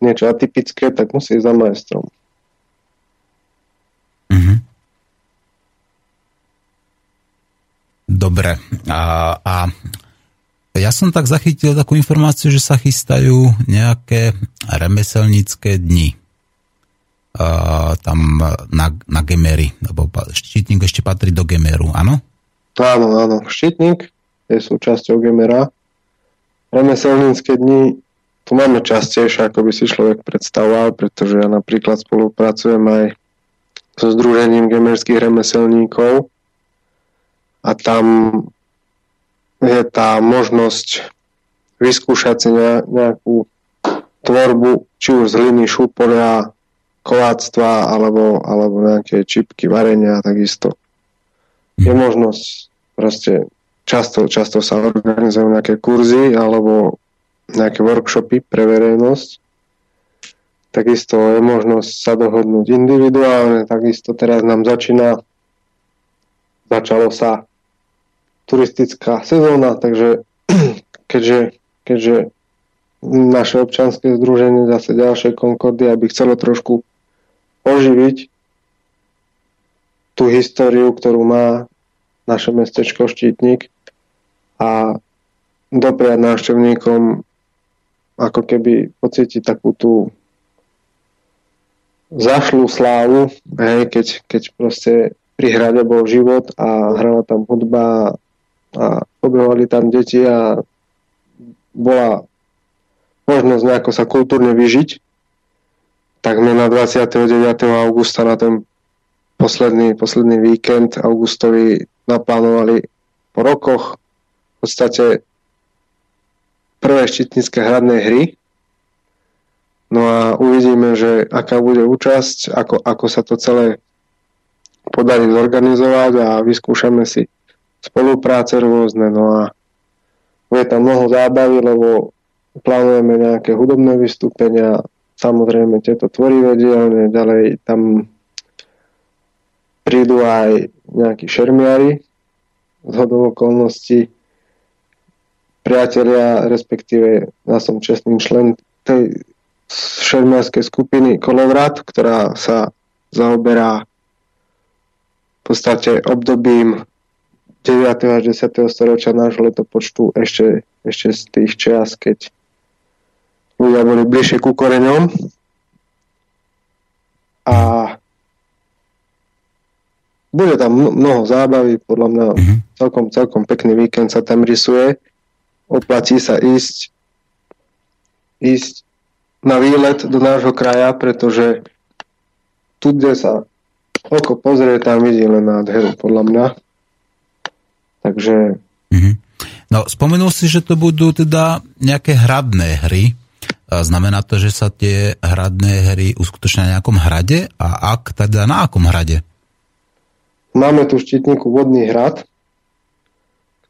niečo atypické, tak musí ísť za majstrom. Mm-hmm. Dobre. A, a ja som tak zachytil takú informáciu, že sa chystajú nejaké remeselnícke dni. Uh, tam na, na Gemery, lebo štítnik ešte patrí do Gemeru, áno? Áno, áno. Štítnik je súčasťou Gemera. Remeselnícke dni tu máme častejšie, ako by si človek predstavoval, pretože ja napríklad spolupracujem aj so Združením gemerských remeselníkov a tam je tá možnosť vyskúšať si nejakú tvorbu, či už z hliny, šúpolia, koláctva alebo, alebo nejaké čipky varenia takisto. Je mhm. možnosť proste často, často sa organizujú nejaké kurzy alebo nejaké workshopy pre verejnosť. Takisto je možnosť sa dohodnúť individuálne, takisto teraz nám začína začalo sa turistická sezóna, takže keďže, keďže naše občanské združenie zase ďalšie Concordy, aby chcelo trošku oživiť tú históriu, ktorú má naše mestečko Štítnik a dopriať návštevníkom ako keby pocítiť takú tú zašlú slávu, hej, keď, keď proste pri hrade bol život a hrala tam hudba a obehovali tam deti a bola možnosť nejako sa kultúrne vyžiť, tak sme na 29. augusta na ten posledný, posledný víkend augustový naplánovali po rokoch v podstate prvé štítnické hradné hry. No a uvidíme, že aká bude účasť, ako, ako sa to celé podarí zorganizovať a vyskúšame si spolupráce rôzne, no a je tam mnoho zábavy, lebo plánujeme nejaké hudobné vystúpenia, samozrejme tieto tvorivé dielne, ďalej tam prídu aj nejakí šermiari. Z hodov okolností, priatelia, respektíve ja som čestný člen tej šermiarskej skupiny Kolovrat, ktorá sa zaoberá v podstate obdobím 9. až 10. storočia nášho letopočtu ešte, ešte z tých čias, keď ľudia boli bližšie ku koreňom. A bude tam mno- mnoho zábavy, podľa mňa Mhm. celkom, celkom pekný víkend sa tam rysuje. Oplatí sa ísť, ísť na výlet do nášho kraja, pretože tu, kde sa oko pozrie, tam vidí len nádheru, podľa mňa. Takže Mhm. No, spomenul si, že to budú teda nejaké hradné hry. Znamená to, že sa tie hradné hry uskutočnia na nejakom hrade? A ak, teda na akom hrade? máme tu v Štítniku vodný hrad,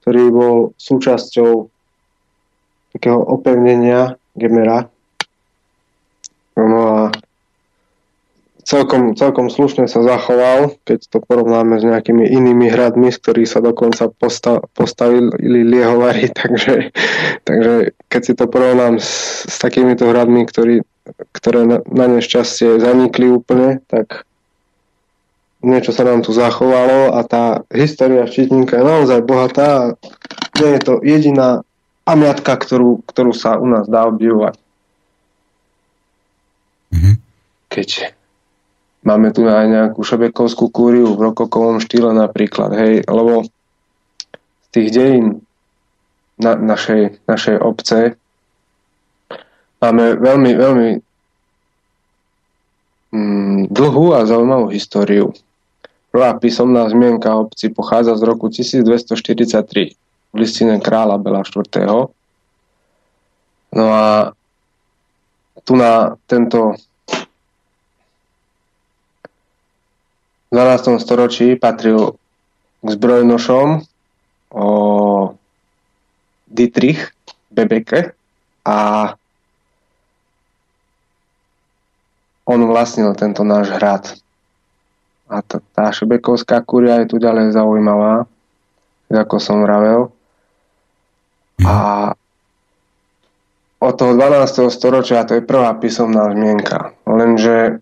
ktorý bol súčasťou takého opevnenia Gemera. No a celkom, celkom slušne sa zachoval, keď to porovnáme s nejakými inými hradmi, z ktorých sa dokonca posta- postavili liehovary, takže, takže keď si to porovnám s, s takýmito hradmi, ktorý, ktoré na, na nešťastie zanikli úplne, tak niečo sa nám tu zachovalo a tá história Štítnika je naozaj bohatá nie je to jediná pamiatka, ktorú, ktorú sa u nás dá obdivovať. Mhm. Keď máme tu aj nejakú šebekovskú kúriu v rokokovom štýle napríklad, hej, lebo z tých dejín na, našej, našej obce máme veľmi, veľmi mm, dlhú a zaujímavú históriu. Prvá písomná zmienka obci pochádza z roku 1243 v listine kráľa Bela IV. No a tu na tento v 12. storočí patril k zbrojnošom o Dietrich Bebeke a on vlastnil tento náš hrad. A tá, tá šebekovská kuria je tu ďalej zaujímavá, ako som vravel. A od toho 12. storočia to je prvá písomná zmienka. Lenže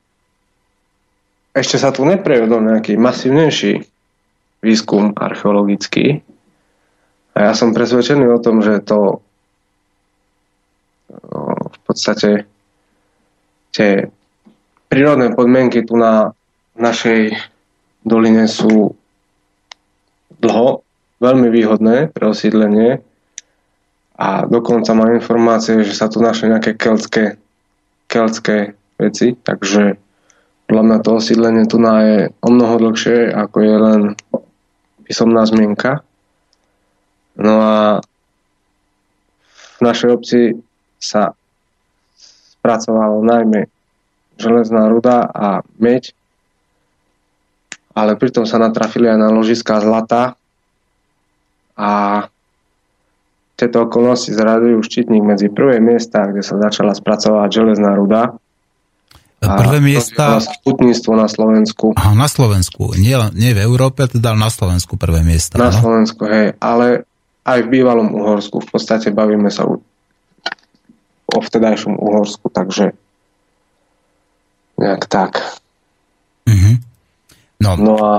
ešte sa tu neprevedol nejaký masívnejší výskum archeologický. A ja som presvedčený o tom, že to v podstate tie prírodné podmienky tu na našej doline sú dlho veľmi výhodné pre osídlenie a dokonca mám informácie, že sa tu našli nejaké keltské, keltské veci, takže podľa mňa to osídlenie tu na je o mnoho dlhšie, ako je len písomná zmienka. No a v našej obci sa spracovalo najmä železná ruda a meď, ale pritom sa natrafili aj na ložiská zlata a tieto okolnosti zradujú štítnik medzi prvé miesta, kde sa začala spracovať železná ruda. Prvé miesta... Sputníctvo na Slovensku. Aha, na Slovensku. Nie, nie v Európe, teda na Slovensku prvé miesta. Na no? Slovensku, hej. Ale aj v bývalom Uhorsku. V podstate bavíme sa u, o vtedajšom Uhorsku, takže nejak tak. Mhm. No, No a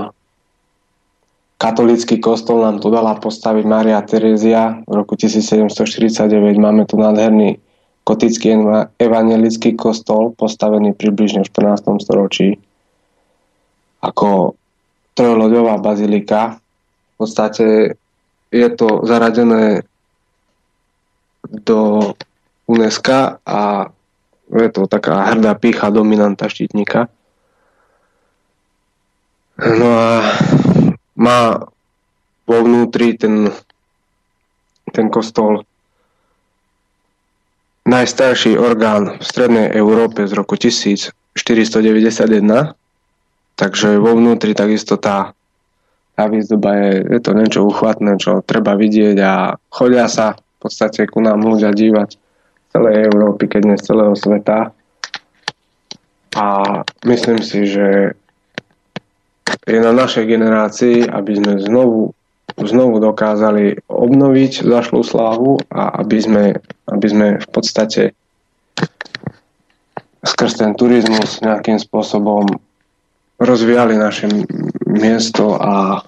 katolícky kostol nám tu dala postaviť Maria Terezia v roku 1749. Máme tu nádherný gotický eva- evangelický kostol postavený približne v 14. storočí ako trojloďová bazilika. V podstate je to zaradené do UNESCO a je to taká hrdá pícha dominanta štítnika. No a má vo vnútri ten, ten kostol najstarší orgán v strednej Európe z roku 1491. Takže vo vnútri takisto tá, tá výzdoba je, je to niečo uchvatné, čo treba vidieť a chodia sa v podstate ku nám ľudia dívať z celej Európy, keď nie z celého sveta. A myslím si, že je na našej generácii, aby sme znovu, znovu dokázali obnoviť zašlú slávu a aby sme, aby sme v podstate skrz ten turizmus nejakým spôsobom rozvíjali naše miesto a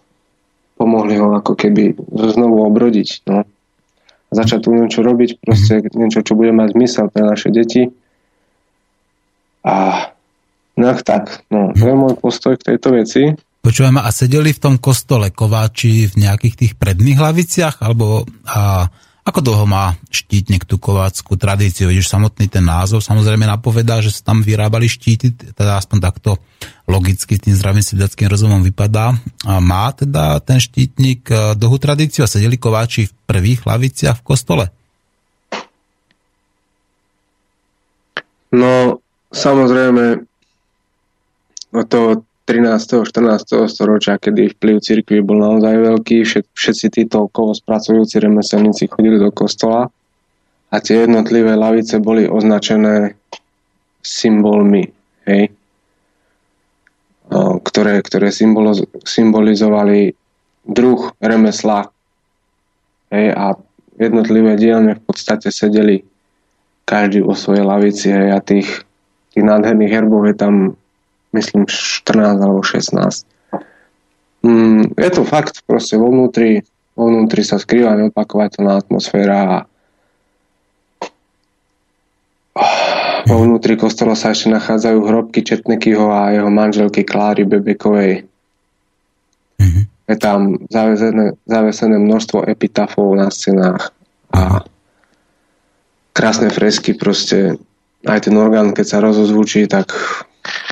pomohli ho ako keby znovu obrodiť. No. Začať tu niečo robiť, proste niečo, čo bude mať zmysel pre naše deti. A nejak tak. No, to je môj postoj k tejto veci. Počúvame, a sedeli v tom kostole kováči v nejakých tých predných hlaviciach? Alebo a, ako dlho má štítnik tú kováckú tradíciu? Vidíš, samotný ten názov samozrejme napovedá, že sa tam vyrábali štíty, teda aspoň takto logicky tým zdravým sedliackým rozumom vypadá. A má teda ten štítnik e, dlhú tradíciu a sedeli kováči v prvých hlaviciach v kostole? No, samozrejme, od toho 13. 14. storočia, kedy vplyv cirkvi bol naozaj veľký, všet, všetci títo kovospracujúci remeselníci chodili do kostola a tie jednotlivé lavice boli označené symbolmi, hej, O, ktoré, ktoré symbolo, symbolizovali druh remesla hej, a jednotlivé dielne v podstate sedeli každý vo svojej lavici hej, a tých, tých nádherných herbov je tam myslím 14 alebo 16. Mm, je to fakt, proste vo vnútri, vo vnútri sa skrýva neopakovateľná atmosféra a vo vnútri kostola sa ešte nachádzajú hrobky Četnekyho a jeho manželky Kláry Bebekovej. Mhm. Je tam zavesené, zavesené množstvo epitafov na stenách a krásne fresky proste aj ten orgán, keď sa rozozvučí, tak,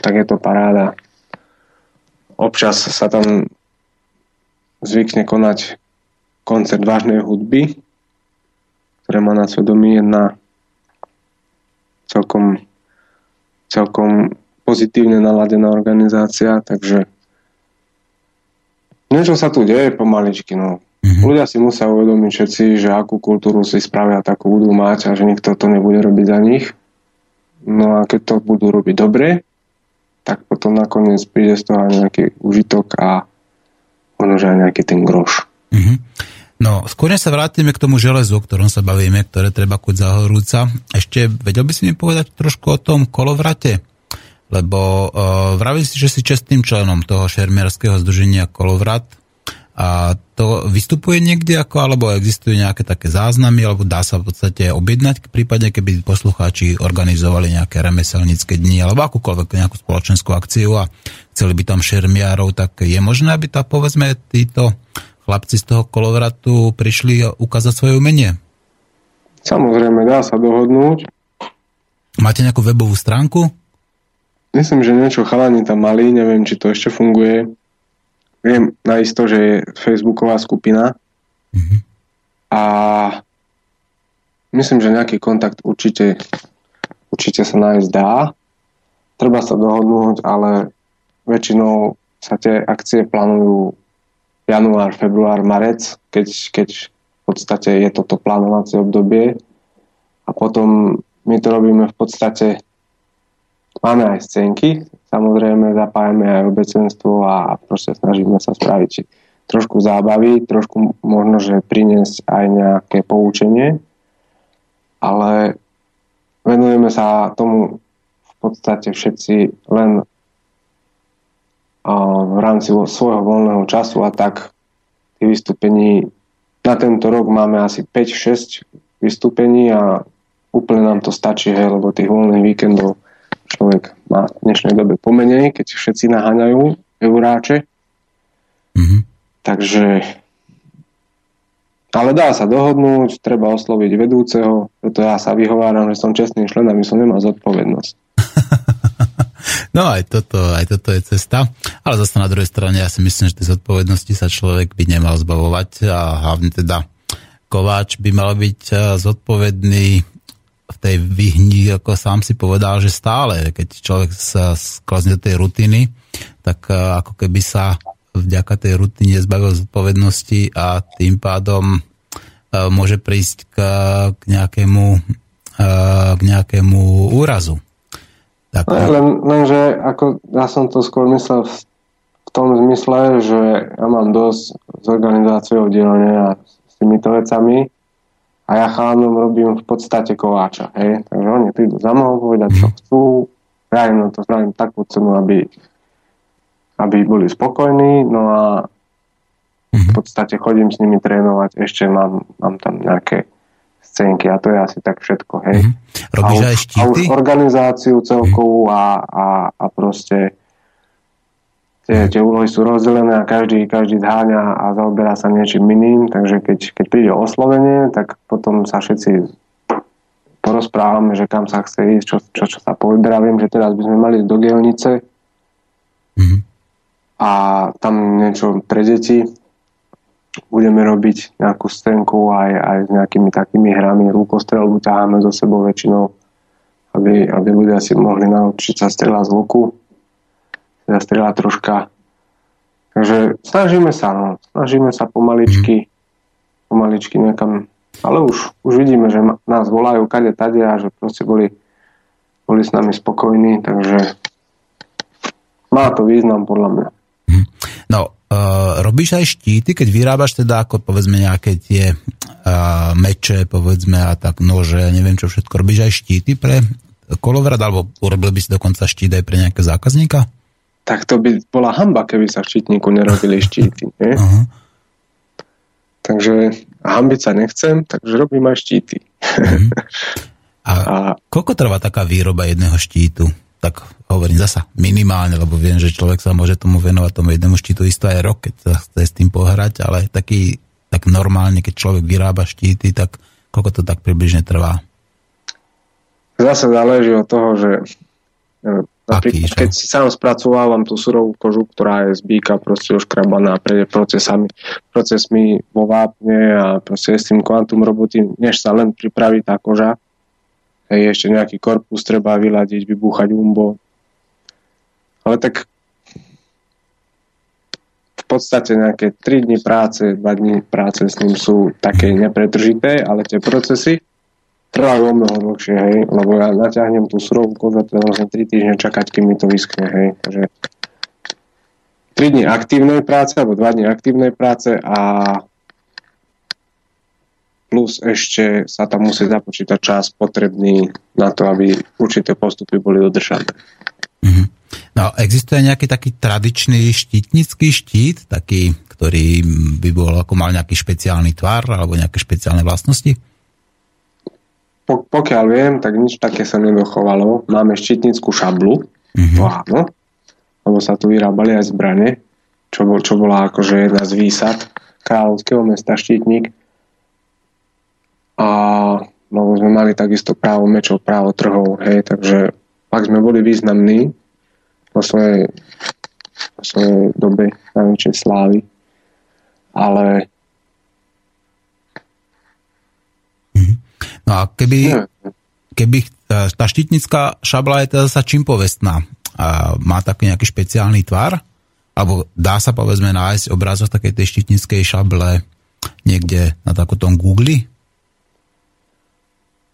tak je to paráda. Občas sa tam zvykne konať koncert vážnej hudby, ktoré má na svedomí jedna celkom, celkom pozitívne naladená organizácia, takže niečo sa tu deje pomaličky, no. Mhm. Ľudia si musia uvedomiť všetci, že akú kultúru si spravia, takú budú mať a že nikto to nebude robiť za nich. No a keď to budú robiť dobre, tak potom nakoniec príde z toho nejaký užitok a že aj nejaký ten groš. Mhm. No, skôr sa vrátime k tomu železu, o ktorom sa bavíme, ktoré treba kuť za horúca. Ešte vedel by si mi povedať trošku o tom kolovrate? Lebo uh, vraví si, že si čestným členom toho šermierského združenia Kolovrat a to vystupuje niekde ako, alebo existujú nejaké také záznamy, alebo dá sa v podstate objednať, v prípade, keby poslucháči organizovali nejaké remeselnícke dni, alebo akúkoľvek nejakú spoločenskú akciu a chceli by tam šermiárov, tak je možné, aby tá, povedzme, títo chlapci z toho kolovratu prišli ukázať svoje umenie? Samozrejme, dá sa dohodnúť. Máte nejakú webovú stránku? Myslím, že niečo chalani tam mali, neviem, či to ešte funguje. Viem naisto, že je facebooková skupina Mhm. a myslím, že nejaký kontakt určite, určite sa nájsť dá. Treba sa dohodnúť, ale väčšinou sa tie akcie plánujú január, február, marec, keď, keď v podstate je toto plánovacie obdobie a potom my to robíme v podstate máme aj scénky, samozrejme zapájame aj obecenstvo a proste snažíme sa spraviť trošku zábavy, trošku možno, že priniesť aj nejaké poučenie, ale venujeme sa tomu v podstate všetci len v rámci vo- svojho voľného času. A tak tých vystúpení na tento rok máme asi 5-6 vystúpení a úplne nám to stačí, hej, lebo tých voľných víkendov človek má v dnešnej dobe pomenej, keď všetci naháňajú euráče. Mhm. Takže ale dá sa dohodnúť, treba osloviť vedúceho, preto ja sa vyhováram, že som čestný člen a my som nemal zodpovednosť. No aj toto, aj toto je cesta. Ale zase na druhej strane ja si myslím, že tej zodpovednosti sa človek by nemal zbavovať a hlavne teda kováč by mal byť eh, zodpovedný tej vyhni, ako sám si povedal, že stále, keď človek sa sklazne do tej rutiny, tak eh, ako keby sa vďaka tej rutine zbavil zodpovednosti a tým pádom eh, môže prísť k, k nejakému eh, k nejakému úrazu. Tak, len, lenže ako ja som to skôr myslel v, v tom zmysle, že ja mám dosť s organizáciou dielne a s týmito vecami a ja chalanom robím v podstate kováča, hej. Takže oni prídu za mnou povedať, čo chcú, ja im to spravím takú cenu, aby aby boli spokojní, no a v podstate chodím s nimi trénovať, ešte mám, mám tam nejaké scénky a to je asi tak všetko, hej. Mhm. Robíš a, aj už, a už organizáciu celkovú a, a, a proste tie, tie úlohy sú rozdelené a každý, každý zháňa a zaoberá sa niečím iným, takže keď, keď príde oslovenie, tak potom sa všetci porozprávame, že kam sa chce ísť, čo, čo, čo sa povyberá. Viem, že teraz by sme mali ísť do Gelnice Mhm. a tam niečo pre deti. Budeme robiť nejakú scénku aj, aj s nejakými takými hrami. Lukostrelbu ťaháme so sebou väčšinou, aby, aby ľudia si mohli naučiť sa strieľať z luku. Teda troška. Takže snažíme sa, no. Snažíme sa pomaličky, pomaličky niekam. Ale už, už vidíme, že nás volajú kade tade a že proste boli, boli s nami spokojní, takže má to význam podľa mňa. No, uh, robíš aj štíty, keď vyrábaš teda ako povedzme nejaké tie uh, meče, povedzme a tak nože, neviem čo všetko, robíš aj štíty pre kolovrat, alebo urobil by si dokonca štít aj pre nejakého zákazníka? Tak to by bola hamba, keby sa v štítniku nerobili štíty. Nie? Takže hambiť sa nechcem, takže robím aj štíty. A, A koľko trvá taká výroba jedného štítu? Tak hovorím zasa minimálne, lebo viem, že človek sa môže tomu venovať tomu jednému štítu isto aj rok, keď sa chce s tým pohrať, ale taký, tak normálne, keď človek vyrába štíty, tak koľko to tak približne trvá? zase záleží od toho, že Aký, napríklad, keď si sám spracovávam tú surovú kožu, ktorá je z býka proste oškrabaná, prejde procesami, procesmi vo vápne a proste s tým kvantum roboty, než sa len pripraví tá koža. Hej, ešte nejaký korpus treba vyladiť, vybúchať umbo. Ale tak v podstate nejaké 3 dni práce, 2 dni práce s ním sú také nepretržité, ale tie procesy trvajú o mnoho dlhšie, hej, lebo ja naťahnem tú surovú kožu a teda musím 3 týždne čakať, kým mi to vyschne, hej, takže 3 dni aktívnej práce, alebo 2 dni aktívnej práce a plus ešte sa tam musí započítať čas potrebný na to, aby určité postupy boli dodržané. Mhm. No, existuje nejaký taký tradičný štítnický štít, taký, ktorý by bol ako mal nejaký špeciálny tvar alebo nejaké špeciálne vlastnosti? Po, pokiaľ viem, tak nič také sa nedochovalo. Máme štítnickú šablu, Mhm. to áno, lebo sa tu vyrábali aj zbrane, čo, bol, čo bola akože jedna z výsad kráľovského mesta Štítnik. A lebo sme mali takisto právo mečov, právo trhov, hej, takže ak sme boli významní vo svojej, vo svojej dobe najväčšej slávy, ale No a keby, neviem, keby tá tá štítnická šabla je teda sa čím povestná? A má taký nejaký špeciálny tvar? Alebo dá sa povedzme nájsť obrázok takej tej štítnickej šable niekde na takotom Google?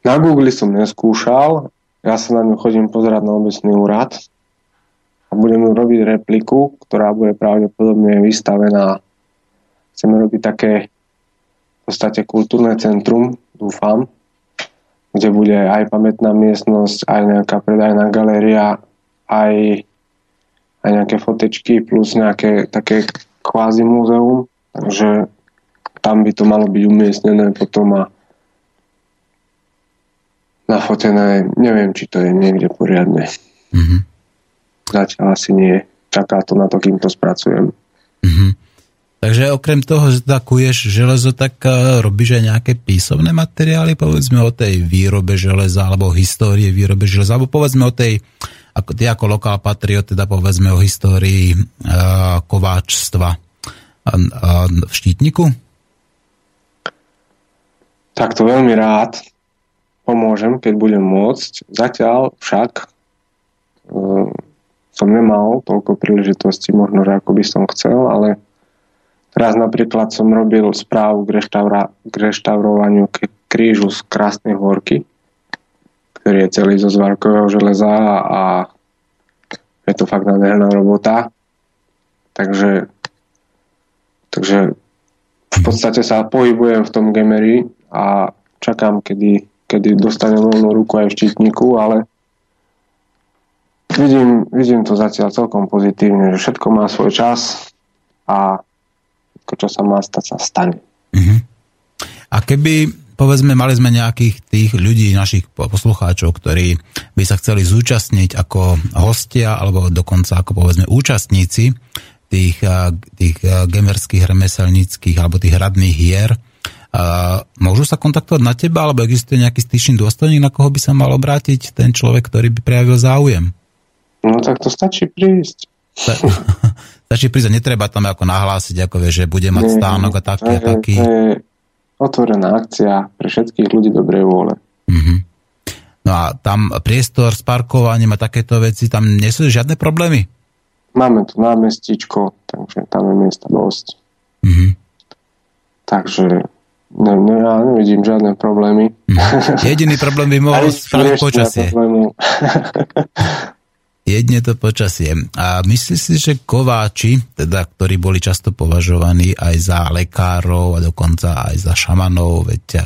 Na Google som neskúšal, ja sa na ňu chodím pozerať na obecný úrad a budem robiť repliku, ktorá bude pravdepodobne vystavená. Chceme robiť také v podstate kultúrne centrum, dúfam, kde bude aj pamätná miestnosť, aj nejaká predajná galéria, aj, aj nejaké fotečky plus nejaké také kvázi múzeum, takže tam by to malo byť umiestnené potom a nafotené, neviem, či to je niekde poriadne. Mhm. Zatiaľ asi nie. Čaká to na to, kým to spracujem. Mhm. Takže okrem toho, že takuješ železo, tak uh, robíš aj nejaké písomné materiály, povedzme o tej výrobe železa, alebo o histórie výrobe železa, alebo povedzme o tej, ako, ty ako lokál patriot, teda povedzme o histórii uh, kováčstva uh, v Štítniku? Tak to veľmi rád pomôžem, keď budem môcť. Zatiaľ však uh, som nemal toľko príležitostí, možno, že ako by som chcel, ale Raz napríklad som robil správu k, reštaura- k reštaurovaniu k- krížu z Krásnej horky, ktorý je celý zo zvarkového železa a je to fakt nádherná robota. Takže, takže v podstate sa pohybujem v tom gamery a čakám, kedy, kedy dostanem voľnú ruku aj v štítniku, ale vidím, vidím to zatiaľ celkom pozitívne, že všetko má svoj čas a všetko, čo sa má stať, sa stane. A keby, povedzme, mali sme nejakých tých ľudí, našich po- poslucháčov, ktorí by sa chceli zúčastniť ako hostia, alebo dokonca ako povedzme účastníci tých, tých a, gamerských, remeselníckých alebo tých hradných hier, a môžu sa kontaktovať na teba, alebo existuje nejaký styčný dôstojník, na koho by sa mal obrátiť ten človek, ktorý by prejavil záujem? No tak to stačí prísť. Sta- Stačí prísť, netreba tam ako nahlásiť, ako vieš, že bude mať Nie, stánok a taký a taký. To je otvorená akcia pre všetkých ľudí dobrej vôle. Mhm. No a tam priestor s parkovaním a takéto veci, tam nie sú žiadne problémy? Máme tu námestíčko, takže tam je miesta dosť. Mhm. Takže ne, ne, ja nevidím žiadne problémy. Jediný problém by mohol spraviť počasie. Jedne to počasie. A myslíš si, že kováči, teda, ktorí boli často považovaní aj za lekárov a dokonca aj za šamanov, veď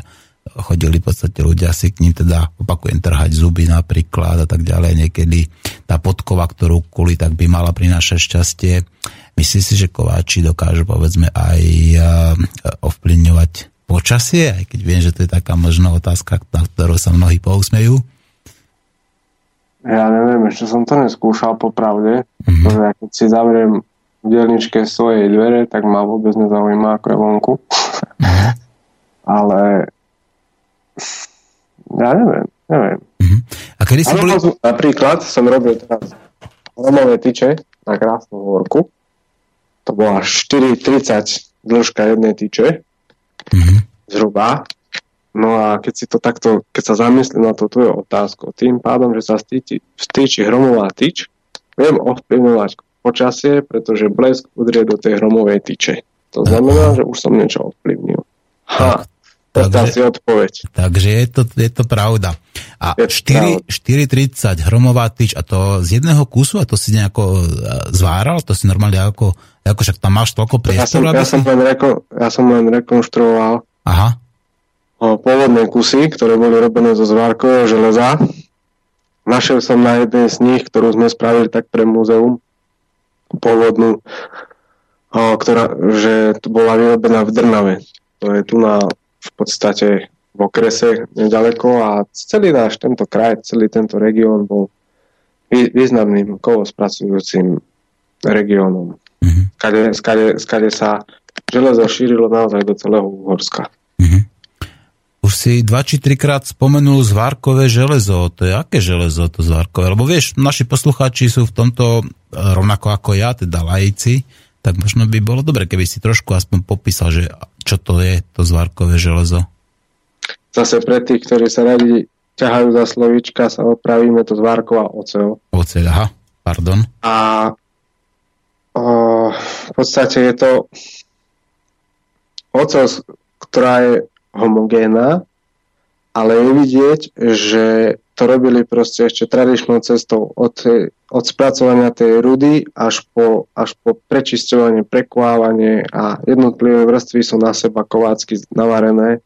chodili v podstate ľudia si k ním teda, opakujem, trhať zuby napríklad a tak ďalej. Niekedy tá podkova, ktorú kuli, tak by mala prinášať šťastie. Myslíš si, že kováči dokážu povedzme aj ovplyvňovať počasie, aj keď viem, že to je taká možná otázka, na ktorú sa mnohí pousmejú. Ja neviem, ešte som to neskúšal popravde, Mhm. pretože ja keď si zavriem v dielničke svojej dvere, tak ma vôbec nezaujíma, ako je vonku. Ale ja neviem, neviem. Mhm. A kedy si boli... napríklad som robil teraz romové tyče na krásnu horku. To bola 4,30 dĺžka jednej tyče, Mhm. zhruba. No a keď si to takto, keď sa zamyslím na to tvoju otázku, tým pádom, že sa stýči, stýči hromová tyč, viem ovplyvňovať počasie, pretože blesk udrie do tej hromovej tyče. To znamená, že už som niečo ovplyvnil. Ha, Takže- asi odpoveď. Takže je to, je to pravda. A Je 4, 4,30 hromová tyč a to z jedného kusu a to si nejako e, zváral? To si normálne ako, ako však tam máš toľko Ja som, priestoru, ja, si... som len reko, ja som len rekonštruoval Aha, pôvodné kusy, ktoré boli robené zo zvárkového železa. Našiel som na jednej z nich, ktorú sme spravili tak pre múzeum, pôvodnú, ktorá, že to bola vyrobená v Drnave. To je tu na, v podstate v okrese nedaleko a celý náš tento kraj, celý tento región bol vý- významným kovospracujúcim regiónom. Mhm. Skade, skade, skade sa železo šírilo naozaj do celého Uhorska. mhm. Už si dva či trikrát spomenul zvárkové železo. To je aké železo to zvárkové? Lebo vieš, naši poslucháči sú v tomto e, rovnako ako ja, teda laici, tak možno by bolo dobre, keby si trošku aspoň popísal, že čo to je to zvárkové železo. Zase pre tých, ktorí sa radi ťahajú za slovíčka, sa opravíme to zvárková oceľ. Oceľ, aha, pardon. A o, v podstate je to oceľ, ktorá je homogénna, ale je vidieť, že to robili proste ešte tradičnou cestou od, od spracovania tej rudy až po, až po prečisťovanie, prekvávanie a jednotlivé vrstvy sú na seba kovácky navarené.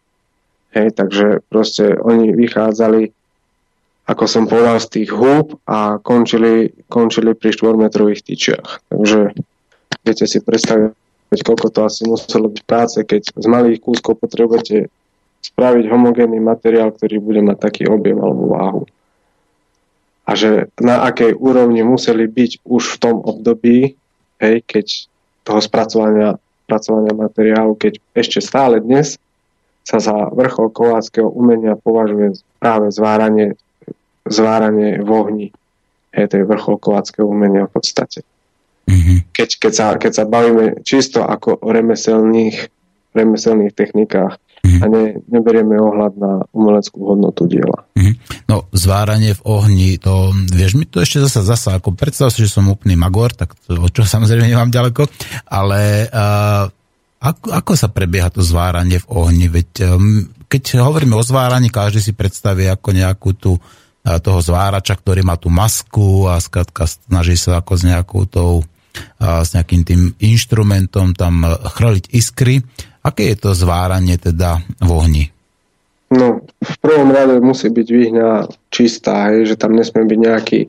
Hej, takže proste oni vychádzali, ako som povedal, z tých húb a končili, končili pri 4-metrových tyčiach. Takže viete si predstaviť, koľko to asi muselo byť práce, keď z malých kúskov potrebujete spraviť homogénny materiál, ktorý bude mať taký objem alebo váhu. A že na akej úrovni museli byť už v tom období, hej, keď toho spracovania, spracovania materiálu, keď ešte stále dnes sa za vrchol kováckého umenia považuje práve zváranie, zváranie v ohni. Hej, to je vrchol kováckého umenia v podstate Mhm. keď, keď, sa, keď sa bavíme čisto ako o remeselných, remeselných technikách Mhm. a ne, neberieme ohľad na umeleckú hodnotu diela. Mhm. No, zváranie v ohni, to, vieš mi to ešte zasa, zasa, ako predstav si, že som úplný magor, tak to, o čo samozrejme nemám ďaleko, ale uh, ako, ako sa prebieha to zváranie v ohni? Veď um, keď hovoríme o zváraní, každý si predstaví ako nejakú tú uh, toho zvárača, ktorý má tú masku a skrátka snaží sa ako s nejakou tou a s nejakým tým inštrumentom tam chrliť iskry. Aké je to zváranie teda v ohni? No, v prvom rade musí byť výhňa čistá, hej, že tam nesmie byť nejaký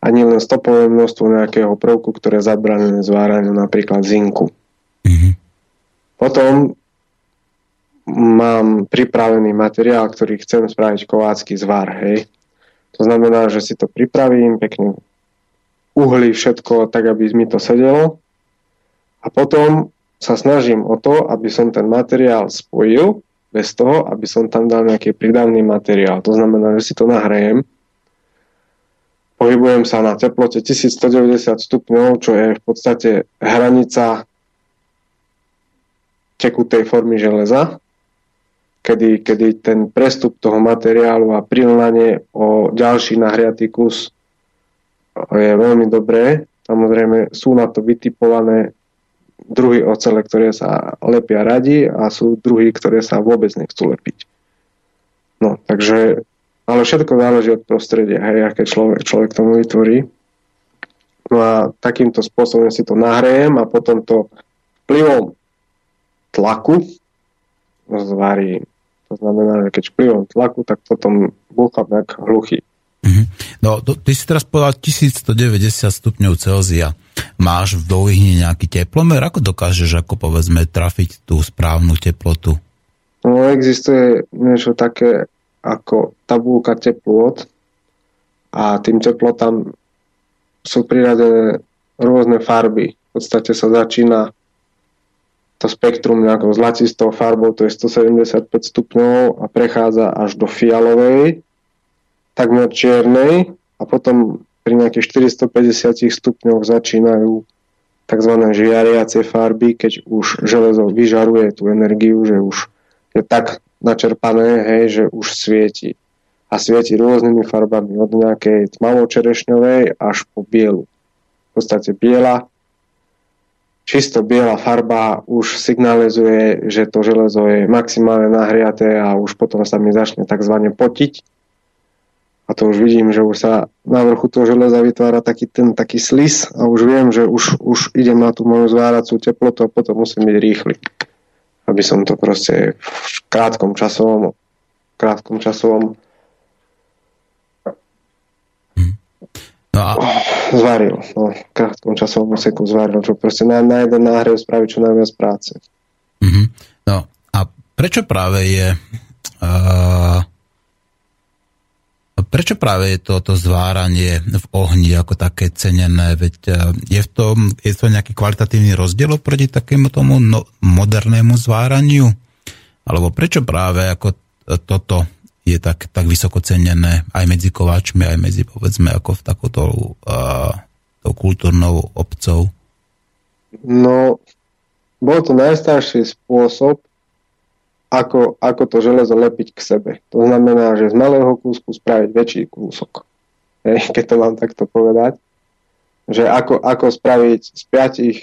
ani len stopové množstvo nejakého prvku, ktoré zabranené zváraniu napríklad zinku. Mhm. Potom mám pripravený materiál, ktorý chcem spraviť kovácky zvar, hej. To znamená, že si to pripravím, pekne uhli všetko tak, aby mi to sedelo a potom sa snažím o to, aby som ten materiál spojil bez toho, aby som tam dal nejaký pridavný materiál. To znamená, že si to nahrejem, pohybujem sa na teplote 1190 stupňov, čo je v podstate hranica tekutej formy železa, kedy, kedy ten prestup toho materiálu a prilnanie o ďalší nahriatý kus je veľmi dobré. Samozrejme sú na to vytipované druhy ocele, ktoré sa lepia radi a sú druhy, ktoré sa vôbec nechcú lepiť. No, takže, ale všetko záleží od prostredia, hej, aké človek, človek tomu vytvorí. No a takýmto spôsobom si to nahrejem a potom to vplyvom tlaku zvarím. To znamená, že keď vplyvom tlaku, tak potom búcham jak hluchý. Mhm. No, to, ty si teraz povedal 1190 stupňov Celzia. Máš v dovihne nejaký teplomer? Ako dokážeš, ako povedzme, trafiť tú správnu teplotu? No, existuje niečo také ako tabulka teplot a tým teplotám sú priradené rôzne farby. V podstate sa začína to spektrum nejakou zlatistou farbou, to je 175 stupňov a prechádza až do fialovej, takmer čiernej a potom pri nejakých 450 stupňoch začínajú tzv. žiariace farby, keď už železo vyžaruje tú energiu, že už je tak načerpané, hej, že už svieti. A svieti rôznymi farbami, od nejakej tmavo-čerešňovej až po bielu. V podstate biela, čisto biela farba už signalizuje, že to železo je maximálne nahriaté a už potom sa mi začne tzv. potiť a to už vidím, že už sa na vrchu toho železa vytvára taký ten taký slis a už viem, že už, už idem na tú moju zváracú teplotu a potom musím byť rýchly. Aby som to proste v krátkom časovom krátkom časovom No a... zvaril. No, v krátkom časovom úseku zvaril, čo proste na, na jeden náhrev spraví čo najviac práce. Mm-hmm. No a prečo práve je uh, Prečo práve je toto zváranie v ohni ako také cenené? Veď e, je, v tom, je to nejaký kvalitatívny rozdiel proti takému tomu no, modernému zváraniu? Alebo prečo práve ako toto je tak, tak vysoko cenené aj medzi kováčmi, aj medzi povedzme ako v takouto uh, tou kultúrnou obcov? No, bol to najstarší spôsob, ako, ako to železo lepiť k sebe. To znamená, že z malého kúsku spraviť väčší kúsok. Hej, keď to mám takto povedať. Že ako, ako spraviť z piatich,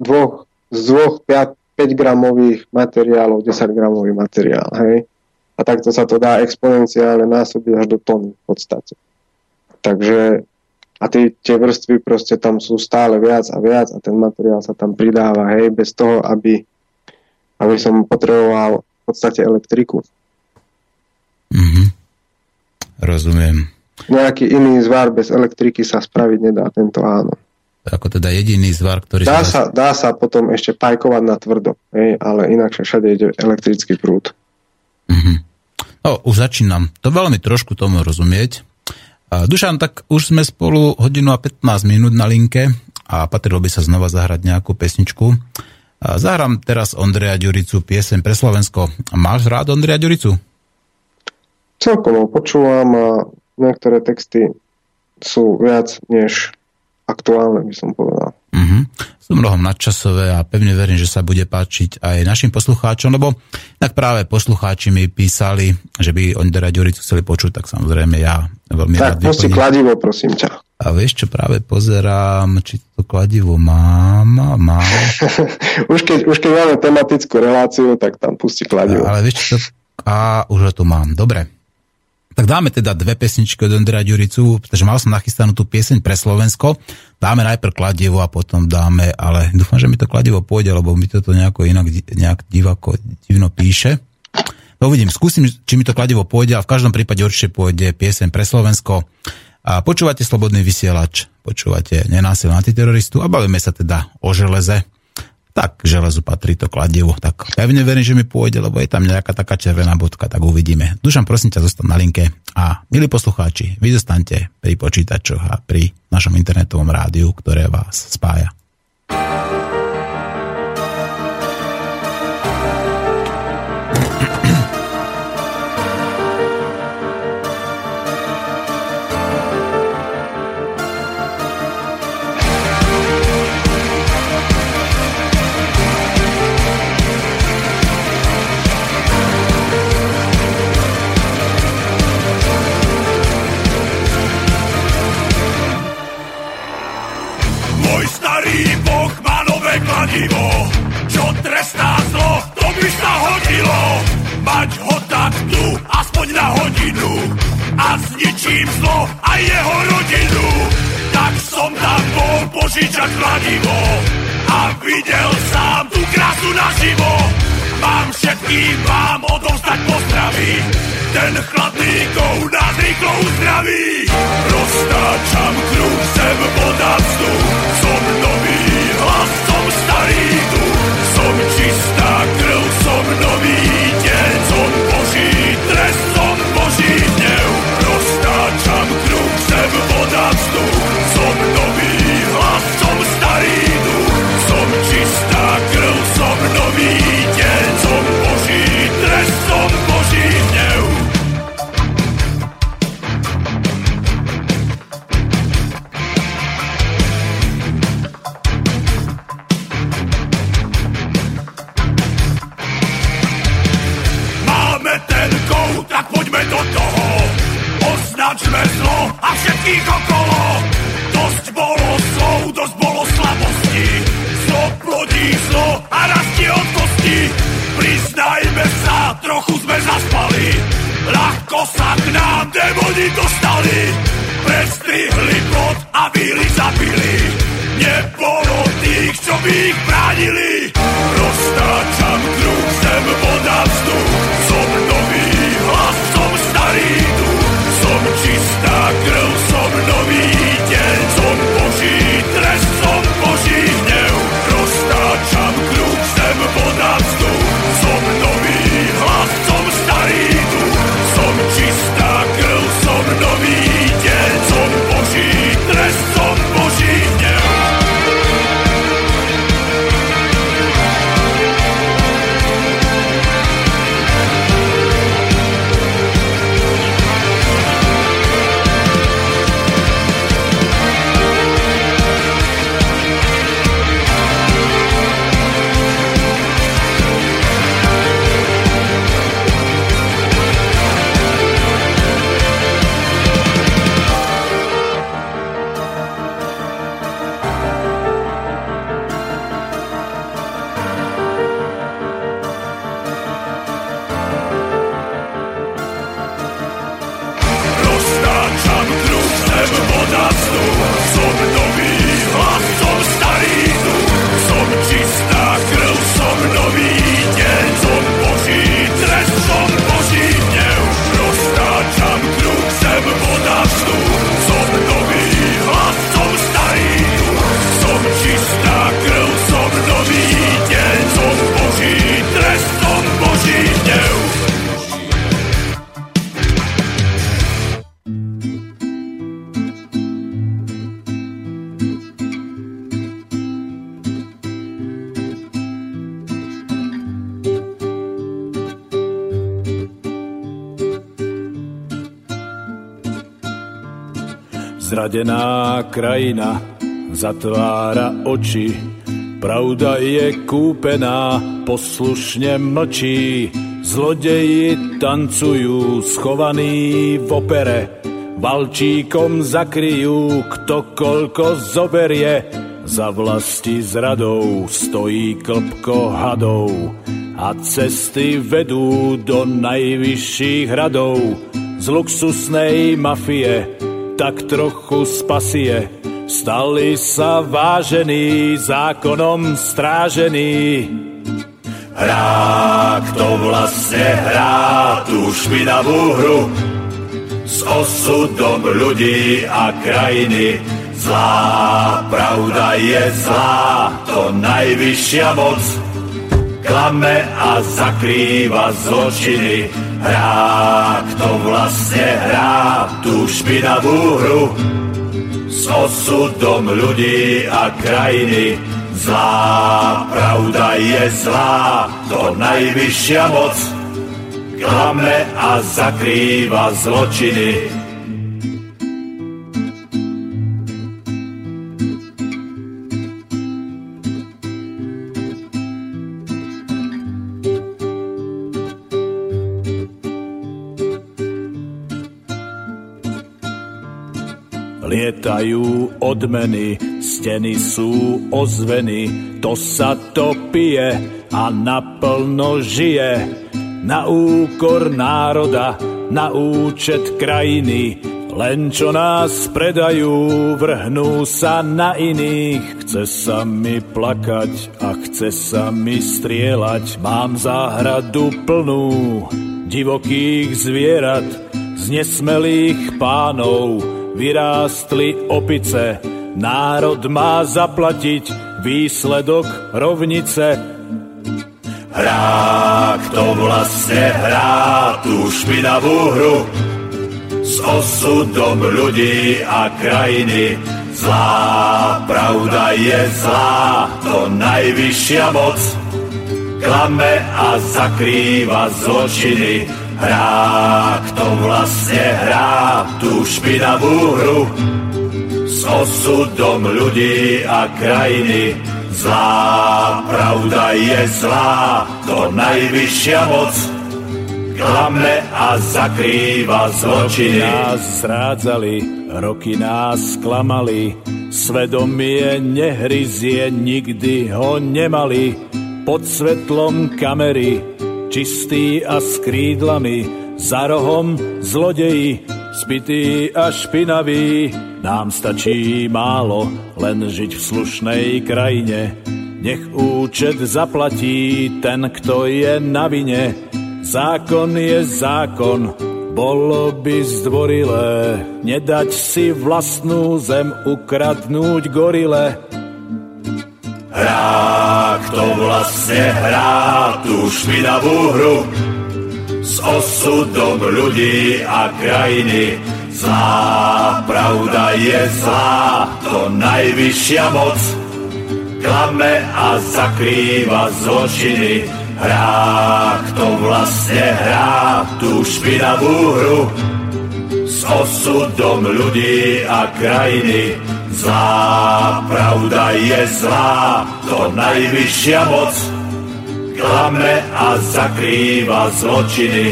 dvoch, z dvoch 5, 5 gramových materiálov 10 gramový materiál. Hej? A takto sa to dá exponenciálne násobiť až do tony v podstate. Takže a tie, tie vrstvy proste tam sú stále viac a viac a ten materiál sa tam pridáva, hej, bez toho, aby, aby som potreboval podstate elektriku. Mm-hmm. Rozumiem. Nejaký iný zvar bez elektriky sa spraviť nedá, tento áno. Ako teda jediný zvar, ktorý... Dá sa, dá sa potom ešte pajkovať na tvrdo, hej, ale inakšie všade ide elektrický prúd. Mm-hmm. No, už začínam to veľmi trošku tomu rozumieť. Dušan, tak už sme spolu hodinu a 15 minút na linke a patrilo by sa znova zahrať nejakú pesničku. Zahrám teraz Ondreja Ďuricu, piesem pre Slovensko. Máš rád Ondreja Ďuricu? Celkom ho počúvam a niektoré texty sú viac než aktuálne, by som povedal. Uh-huh. Sú mnohom nadčasové a pevne verím, že sa bude páčiť aj našim poslucháčom, lebo tak práve poslucháči mi písali, že by Ondreja Ďuricu chceli počuť, tak samozrejme ja veľmi tak, rád Tak pusti kladivo, prosím ťa. A vieš čo, práve pozerám, či to kladivo mám, mám. už, keď, už keď máme tematickú reláciu, tak tam pustí kladivo. Ale vieš čo, a už ho tu mám. Dobre. Tak dáme teda dve pesničky od Ondreja Ďuricu, pretože mal som nachystanú tú pieseň pre Slovensko. Dáme najprv kladivo a potom dáme, ale dúfam, že mi to kladivo pôjde, lebo mi to nejako inak nejak divako, divno píše. No uvidím, skúsim, či mi to kladivo pôjde a v každom prípade určite pôjde pieseň pre Slovensko A počúvate Slobodný vysielač, počúvate nenásilný antiteroristu a bavíme sa teda o železe. Tak železu patrí to kladivo. Tak pevne verím, že mi pôjde, lebo je tam nejaká taká červená bodka, tak uvidíme. Dušan, prosím ťa, zostan na linke. A milí poslucháči, vy zostaňte pri počítačoch a pri našom internetovom rádiu, ktoré vás spája. Kladivo, čo trestá zlo, to by sa hodilo. Mať ho tak tu, aspoň na hodinu, a zničím zlo a jeho rodinu. Tak som tam bol požičať kladivo a videl sám tú krásu naživo. Mám všetkým vám odovzdať pozdravy, ten chladný kou nás rýchlo uzdraví. Roztáčam kruh, sem voda vzduch, som nový hlas, som starý duch, som čistá krv, som nový deň, som do toho. Označme zlo a všetkých okolo. Dosť bolo slov, dosť bolo slabosti. Zlo plodí zlo a rastie od kosti. Priznajme sa, trochu sme zaspali. Ľahko sa k nám demoni dostali. Prestrihli plot a víly zabili. Nebolo tých, čo by ich bránili. Roztáčam kruh, sem voda vzduch. Čistá krv, som nový deň. Som Boží Zradená krajina zatvára oči, pravda je kúpená, poslušne mlčí. Zlodeji tancujú schovaní v opere, valčíkom zakryjú, kto koľko zoberie. Za vlasti zradou stojí klpko hadov a cesty vedú do najvyšších hradov z luxusnej mafie tak trochu spasie. Stali sa vážení, zákonom strážení. Hrá, kto vlastne hrá tú špinavú hru. s osudom ľudí a krajiny. Zlá pravda je zlá, to najvyššia moc. Klame a zakrýva zločiny, hrá, kto vlastne hrá tú špinavú hru. S osudom ľudí a krajiny, zlá pravda je zlá, to najvyššia moc. Klame a zakrýva zločiny, Lietajú odmeny, steny sú ozveny, to sa to pije a naplno žije. Na úkor národa, na účet krajiny, len čo nás predajú, vrhnú sa na iných. Chce sa mi plakať a chce sa mi strieľať, mám záhradu plnú divokých zvierat, z nesmelých pánov, vyrástli opice. Národ má zaplatiť výsledok rovnice. Hrá, kto vlastne hrá tú špinavú hru s osudom ľudí a krajiny. Zlá pravda je zlá, to najvyššia moc. Klame a zakrýva zločiny, Hrá, kto vlastne hrá tú špinavú hru s osudom ľudí a krajiny. Zlá pravda je zlá, to najvyššia moc. Klame a zakrýva zločiny. Nás zrádzali, roky nás klamali, svedomie nehryzie, nikdy ho nemali. Pod svetlom kamery čistý a s krídlami, za rohom zlodeji, spitý a špinavý. Nám stačí málo, len žiť v slušnej krajine. Nech účet zaplatí ten, kto je na vine. Zákon je zákon, bolo by zdvorilé nedať si vlastnú zem ukradnúť gorile. Hrá, kto vlastne hrá tú špinavú hru s osudom ľudí a krajiny. Zlá pravda je zlá, to najvyššia moc. Klame a zakrýva zločiny. Hrá, kto vlastne hrá tú špinavú hru s osudom ľudí a krajiny. Zlá pravda je zlá, to najvyššia moc. Klame a zakrýva zločiny.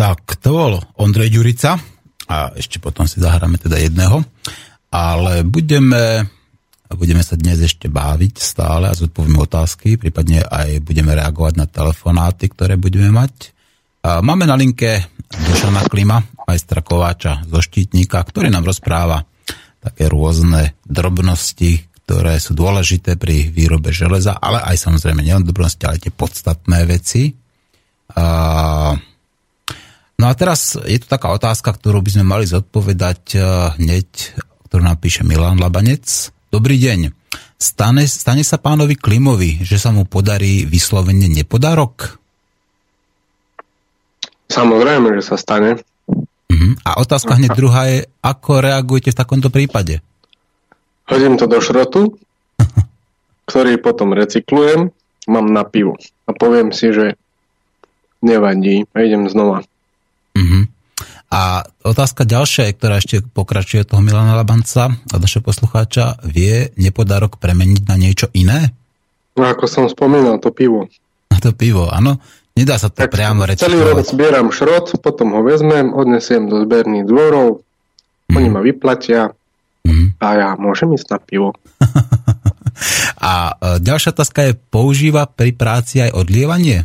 Tak, to bol Ondrej Ďurica a ešte potom si zahráme teda jedného. Ale budeme, budeme sa dnes ešte baviť stále a zodpovíme otázky, prípadne aj budeme reagovať na telefonáty, ktoré budeme mať. Máme na linke Dušana Klima, majstra Kováča zo Štítnika, ktorý nám rozpráva také rôzne drobnosti, ktoré sú dôležité pri výrobe železa, ale aj samozrejme nielen drobnosti, ale tie podstatné veci. No a teraz je tu taká otázka, ktorú by sme mali zodpovedať eh, hneď, ktorú nám píše Milan Labanec. Dobrý deň. Stane, stane sa pánovi Klimovi, že sa mu podarí vyslovene nepodarok? Samozrejme, že sa stane. Uh-huh. A otázka hneď druhá je, ako reagujete v takomto prípade? Hodím to do šrotu, ktorý potom recyklujem, mám na pivo. A poviem si, že nevadí a idem znova. Uh-huh. A otázka ďalšia, ktorá ešte pokračuje toho Milana Labanca a našeho poslucháča, vie nepodarok premeniť na niečo iné? No ako som spomínal, to pivo. Na to pivo, áno. Nedá sa to tak priamo recyklovať. Celý rok zbieram šrot, potom ho vezmem, odnesiem do zberných dvorov, mm. oni ma vyplatia mm. a ja môžem ísť na pivo. a e, ďalšia otázka je, používa pri práci aj odlievanie?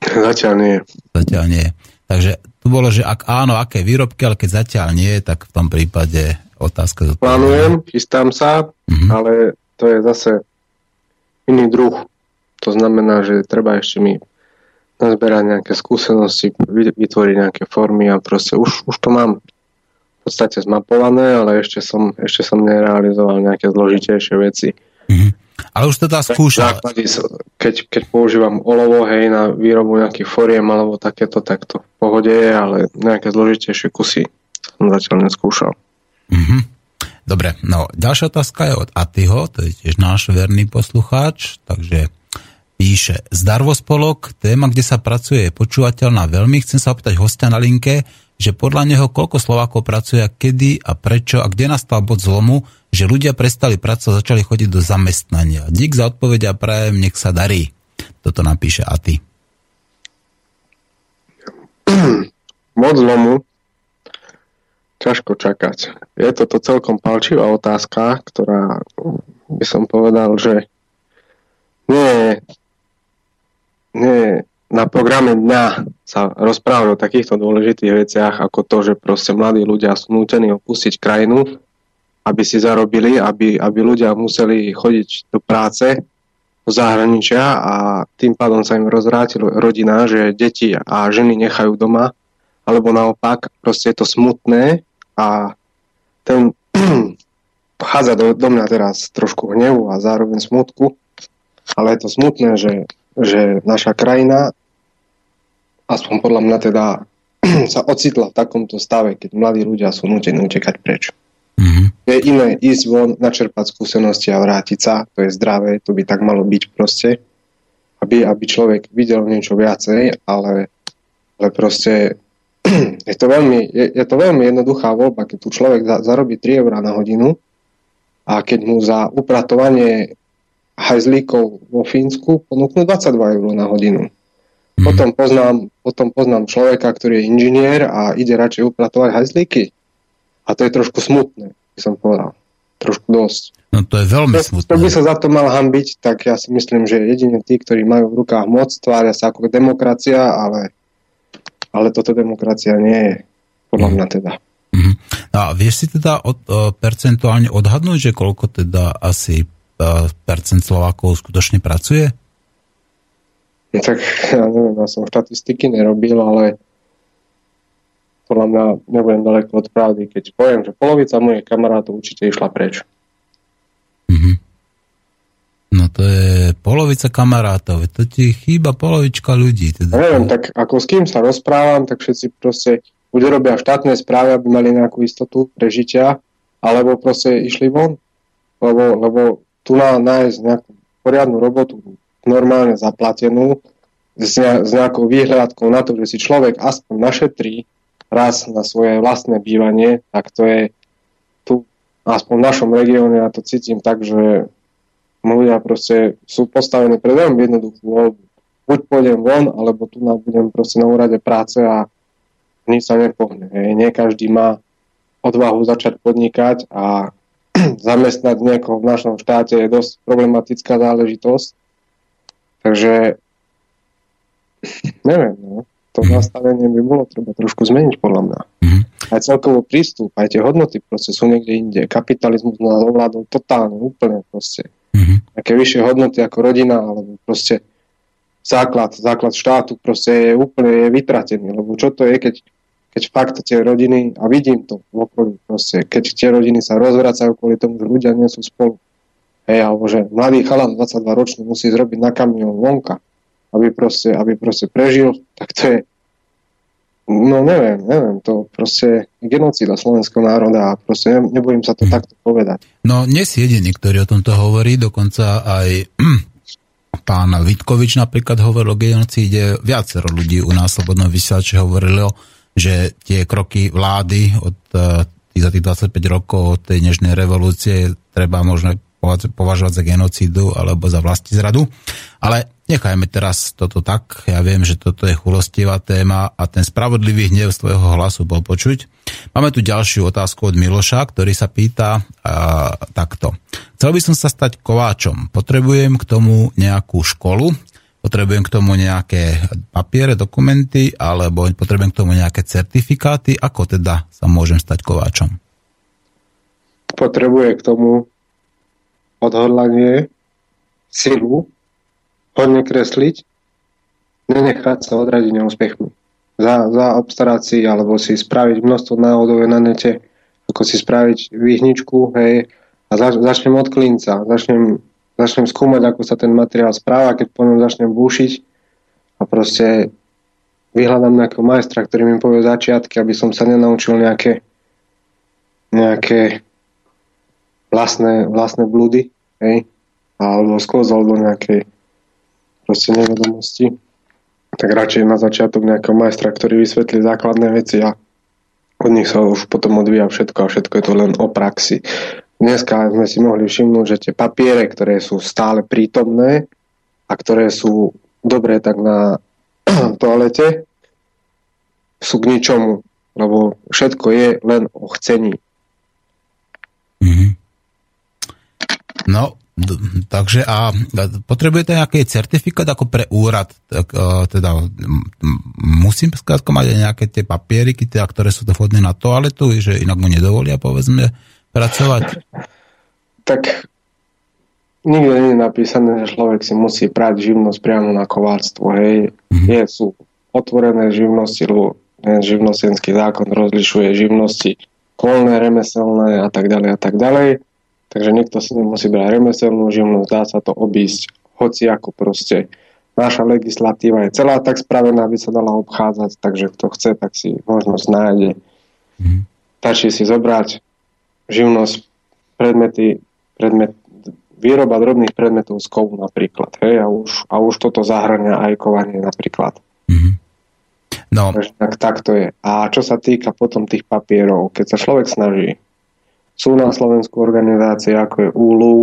Zatiaľ nie. Zatiaľ nie. Takže tu bolo, že ak áno, aké výrobky, ale keď zatiaľ nie, tak v tom prípade otázka zodpovedá. Plánujem, chystám sa, mm-hmm. ale to je zase iný druh to znamená, že treba ešte mi nazberať nejaké skúsenosti, vy- vytvoriť nejaké formy a proste už, už to mám v podstate zmapované, ale ešte som, ešte som nerealizoval nejaké zložitejšie veci. Ale už teda skúšal. Základy, s- keď, keď používam olovo, hej, na výrobu nejakých foriem alebo takéto, tak to v pohode je, ale nejaké zložitejšie kusy som zatiaľ neskúšal. Mhm. Dobre, no ďalšia otázka je od Atyho, to je tiež náš verný poslucháč, takže píše Zdarvo spolok, téma, kde sa pracuje, je počúvateľná veľmi. Chcem sa opýtať hostia na linke, že podľa neho koľko Slovákov pracuje, a kedy a prečo a kde nastal bod zlomu, že ľudia prestali pracovať, začali chodiť do zamestnania. Dík za odpoveď a prajem, nech sa darí. Toto napíše Aty. Moc zlomu ťažko čakať. Je toto celkom palčivá otázka, ktorá by som povedal, že nie je, na programe dňa sa rozprávať o takýchto dôležitých veciach, ako to, že proste mladí ľudia sú nútení opustiť krajinu, aby si zarobili, aby, aby ľudia museli chodiť do práce, do zahraničia a tým pádom sa im rozvrátil rodina, že deti a ženy nechajú doma, alebo naopak, proste je to smutné a ten vchádza do, do mňa teraz trošku hnevu a zároveň smutku, ale je to smutné, že, že naša krajina, aspoň podľa mňa teda, sa ocitla v takomto stave, keď mladí ľudia sú nutení utekať preč. Mhm. Je iné ísť von, načerpať skúsenosti a vrátiť sa, to je zdravé, to by tak malo byť proste, aby, aby človek videl niečo viacej, ale, ale proste je to, veľmi, je, je to veľmi jednoduchá voľba, keď tu človek za, zarobí 3 eurá na hodinu a keď mu za upratovanie hajzlíkov vo Fínsku ponúknú 22 eur na hodinu. Potom poznám, potom poznám človeka, ktorý je inžinier a ide radšej upratovať hajzlíky. A to je trošku smutné, by som povedal. Trošku dosť. No to je veľmi by smutné. sa za to mal hambiť, tak ja si myslím, že jedine tí, ktorí majú v rukách moc, tvária sa ako demokracia, ale, ale toto demokracia nie je. Podľa mňa teda. No a vieš si teda od, uh, percentuálne odhadnúť, že koľko teda asi Slovákov skutočne pracuje? No tak ja neviem, ja som štatistiky nerobil, ale podľa mňa nebudem ďaleko od pravdy, keď poviem, že polovica mojich kamarátov určite išla preč. Mhm. No to je polovica kamarátov, to ti chýba polovička ľudí. Teda. Ja neviem, tak ako s kým sa rozprávam, tak všetci proste buď robia štátne správy, aby mali nejakú istotu prežitia, alebo proste išli von. Lebo, lebo tu na nájsť nejakú poriadnu robotu, normálne zaplatenú, s, ne, s nejakou výhľadkou na to, že si človek aspoň našetrí raz na svoje vlastné bývanie, tak to je tu, aspoň v našom regióne, ja to cítim tak, že ľudia proste sú postavení pred veľmi jednoduchú voľbu. Buď pôjdem von, alebo tu na, budem proste na úrade práce a nič sa nepohne. Nie každý má odvahu začať podnikať a zamestnať niekoho v našom štáte je dosť problematická záležitosť. Takže neviem, no. to nastavenie by bolo treba trošku zmeniť podľa mňa. Mhm. Aj celkový prístup, aj tie hodnoty proste sú niekde inde. Kapitalizmus nás ovládol totálne, úplne proste. Mhm. Také vyššie hodnoty ako rodina, alebo proste základ, základ štátu proste je úplne je vytratený, lebo čo to je, keď, keď fakt tie rodiny, a vidím to v okolí proste, keď tie rodiny sa rozvracajú kvôli tomu, že ľudia nie sú spolu. Hej, alebo že mladý chalan 22 ročný musí zrobiť na kamión vonka, aby proste, aby proste prežil, tak to je no neviem, neviem, to proste genocída slovenského národa a proste ne, nebojím sa to takto povedať. No nie si jediný, ktorý o tomto hovorí, dokonca aj pán Vitkovič napríklad hovoril o genocíde, viacero ľudí u nás Slobodnom vysielači hovorilo, že tie kroky vlády od eh, tých, za tých 25 rokov od tej dnešnej revolúcie treba možno považovať za genocídu alebo za vlasti zradu. Ale nechajme teraz toto tak. Ja viem, že toto je chulostivá téma a ten spravodlivý hnev z tvojho hlasu bol počuť. Máme tu ďalšiu otázku od Miloša, ktorý sa pýta a, takto. Chcel by som sa stať kováčom. Potrebujem k tomu nejakú školu, potrebujem k tomu nejaké papiere, dokumenty, alebo potrebujem k tomu nejaké certifikáty. Ako teda sa môžem stať kováčom? Potrebuje k tomu odhodlanie, silu, hodne kresliť, nenechať sa odradiť neúspechmi. Za, za obstarať si, alebo si spraviť množstvo návodov na nete, ako si spraviť výhničku, hej, a zač, začnem od klinca, začnem, začnem skúmať, ako sa ten materiál správa, keď po ňom začnem búšiť a proste vyhľadám nejakého majstra, ktorý mi povie začiatky, aby som sa nenaučil nejaké nejaké vlastné, vlastné blúdy, hej, alebo sklzol do nejakej proste nevedomosti, tak radšej na začiatok nejakého majstra, ktorý vysvetlí základné veci a od nich sa už potom odvíja všetko a všetko je to len o praxi. Dneska sme si mohli všimnúť, že tie papiere, ktoré sú stále prítomné a ktoré sú dobré tak na toalete, sú k ničomu, lebo všetko je len o chcení. Mm-hmm. No, takže a potrebujete nejaký certifikát ako pre úrad, tak, uh, teda musím skrátka mať nejaké tie papieriky, teda, ktoré sú to vhodné na toaletu, že inak mu nedovolia, povedzme, pracovať? Tak nikde nie je napísané, že človek si musí prať živnosť priamo na kováctvo. Hej. Mm-hmm. Je, sú otvorené živnosti, lebo ten živnostenský zákon rozlišuje živnosti voľné, remeselné a tak ďalej a tak ďalej. Takže niekto si nemusí brať remeselnú živnosť, dá sa to obísť hoci ako proste. Naša legislatíva je celá tak spravená, aby sa dala obchádzať, takže kto chce, tak si možnosť nájde. Mm. Stačí si zobrať živnosť, predmety, predmet, výroba drobných predmetov z kovu napríklad. Hej, a, už, a už toto zahrania aj kovanie napríklad. Mm. No. Tak, tak to je. A čo sa týka potom tých papierov, keď sa človek snaží, sú na Slovensku organizácie ako je úlu,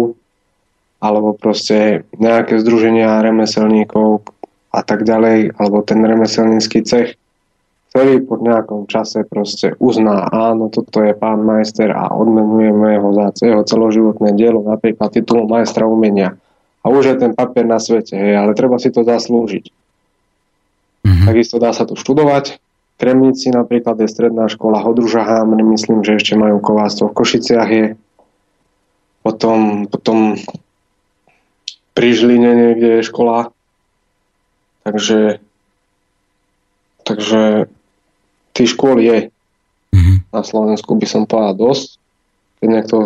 alebo proste nejaké združenia remeselníkov a tak ďalej, alebo ten remeselnícky cech, ktorý po nejakom čase proste uzná, áno, toto je pán majster a odmenujeme ho za jeho celoživotné dielo, napríklad titul majstra umenia. A už je ten papier na svete, hej, ale treba si to zaslúžiť. Mm-hmm. Takisto dá sa tu študovať. V Kremnici napríklad je stredná škola Hodruža Hámr, myslím, že ešte majú kováctvo v Košiciach je. Potom, potom pri Žiline niekde je škola. Takže, takže tých škôl je. Mm-hmm. Na Slovensku by som povedal dosť. Keď niekto,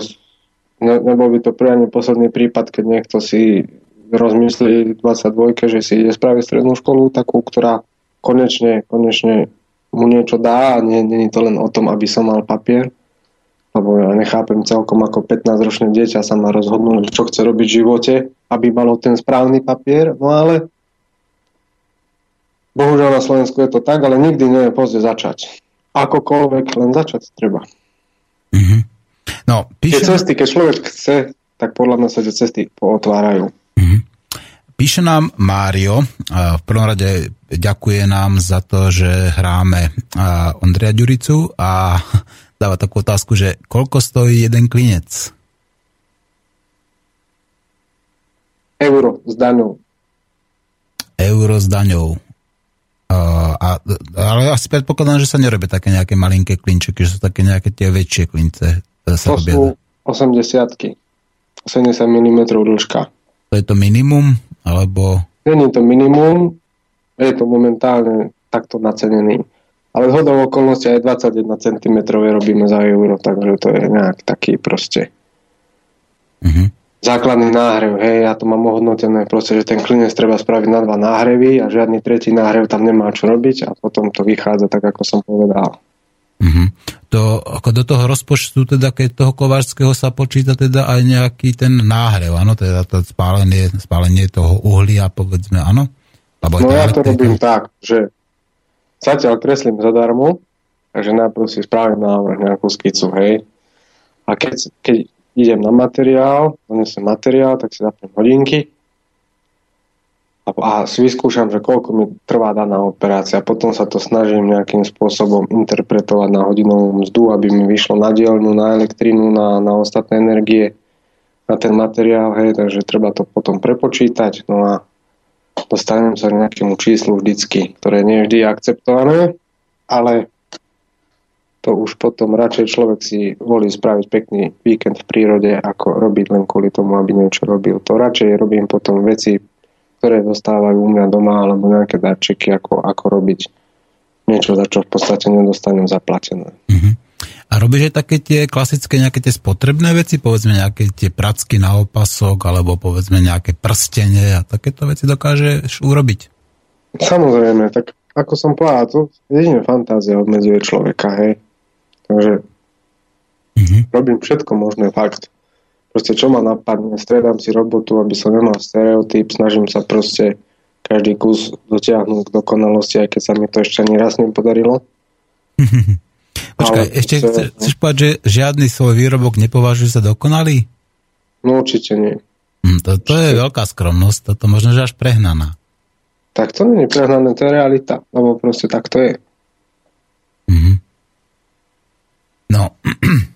ne, nebol by to prvý posledný prípad, keď niekto si rozmyslí 22, že si ide spraviť strednú školu, takú, ktorá konečne, konečne mu niečo dá a nie, nie je to len o tom, aby som mal papier. Lebo ja nechápem celkom, ako 15-ročné dieťa sa má rozhodnúť, čo chce robiť v živote, aby malo ten správny papier. No ale bohužiaľ na Slovensku je to tak, ale nikdy nie je pozde začať. Akokoľvek, len začať treba. Mm-hmm. No, píšem... Tie cesty, keď človek chce, tak podľa mňa sa tie cesty pootvárajú. Mm-hmm. Píše nám Mário, v prvom rade ďakuje nám za to, že hráme Ondreja Ďuricu a dáva takú otázku, že koľko stojí jeden klinec? Euro s daňou. Euro s daňou. A, ale asi predpokladám, že sa nerobia také nejaké malinké klinčeky, že sú také nejaké tie väčšie klince. Sa to sú 80 80 mm dĺžka. To je to minimum? Alebo... Není to minimum, je to momentálne takto nacenený. Ale zhodou okolnosti aj 21 cm robíme za euro, takže to je nejak taký proste uh-huh. Základný náhrev. Hej, ja to mám ohodnotené proste, že ten klinec treba spraviť na dva náhrevy a žiadny tretí náhrev tam nemá čo robiť a potom to vychádza tak, ako som povedal. Uh-huh. To, ako do toho rozpočtu, teda keď toho kovářského sa počíta teda aj nejaký ten náhrev, áno, teda to spálenie, spálenie toho uhlia, povedzme, áno? Lebo no ja to robím tak, že zatiaľ kreslím zadarmo, takže najprv si spravím návrh, nejakú skicu, hej. A keď, keď idem na materiál, donesem materiál, tak si zapnem hodinky, a si vyskúšam, že koľko mi trvá daná operácia. Potom sa to snažím nejakým spôsobom interpretovať na hodinovú mzdu, aby mi vyšlo na dielňu, na elektrínu, na, na ostatné energie, na ten materiál, hej, takže treba to potom prepočítať. No a dostanem sa k nejakému číslu vždycky, ktoré nie je vždy akceptované, ale to už potom radšej človek si volí spraviť pekný víkend v prírode, ako robiť len kvôli tomu, aby niečo robil. To radšej robím potom veci ktoré dostávajú u mňa doma, alebo nejaké darčeky, ako, ako robiť niečo, za čo v podstate nedostanem zaplatené. A robíš aj také tie klasické nejaké tie spotrebné veci, povedzme nejaké tie pracky na opasok, alebo povedzme nejaké prstenie a takéto veci dokážeš urobiť? Samozrejme, tak ako som povedal, to jedine fantázia obmedzuje človeka, hej. Takže Mhm. robím všetko možné, fakt. Proste čo ma napadne, stredám si robotu, aby som nemal stereotyp, snažím sa proste každý kus dotiahnuť k dokonalosti, aj keď sa mi to ešte ani raz nepodarilo. Počkaj, Ale ešte to- chce, chceš povedať, že žiadny svoj výrobok nepovažuje za dokonalý? No určite nie. Hm, to, to je veľká skromnosť, toto možno, že až prehnaná. Tak to nie je prehnané, to je realita, lebo proste tak to je. Mhm. No.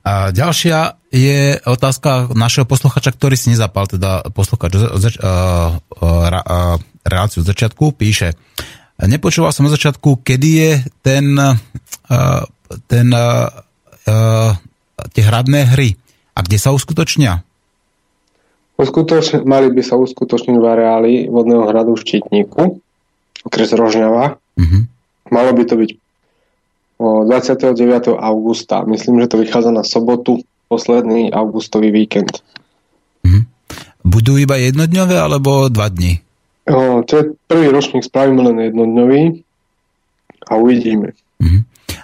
A ďalšia je otázka našeho posluchača, ktorý si nezapal, teda posluchač uh, uh, reláciu od začiatku, píše, nepočúval som od začiatku, kedy je ten, uh, ten tie hradné hry a kde sa uskutočnia? Uskutočne, mali by sa uskutočniť v areáli vodného hradu v Štítniku, okres Rožňava. Mhm. Malo by to byť 29. augusta. Myslím, že to vychádza na sobotu, posledný augustový víkend. Budú iba jednodňové alebo dva dni? O, to je prvý ročník, spravíme len jednodňový a uvidíme.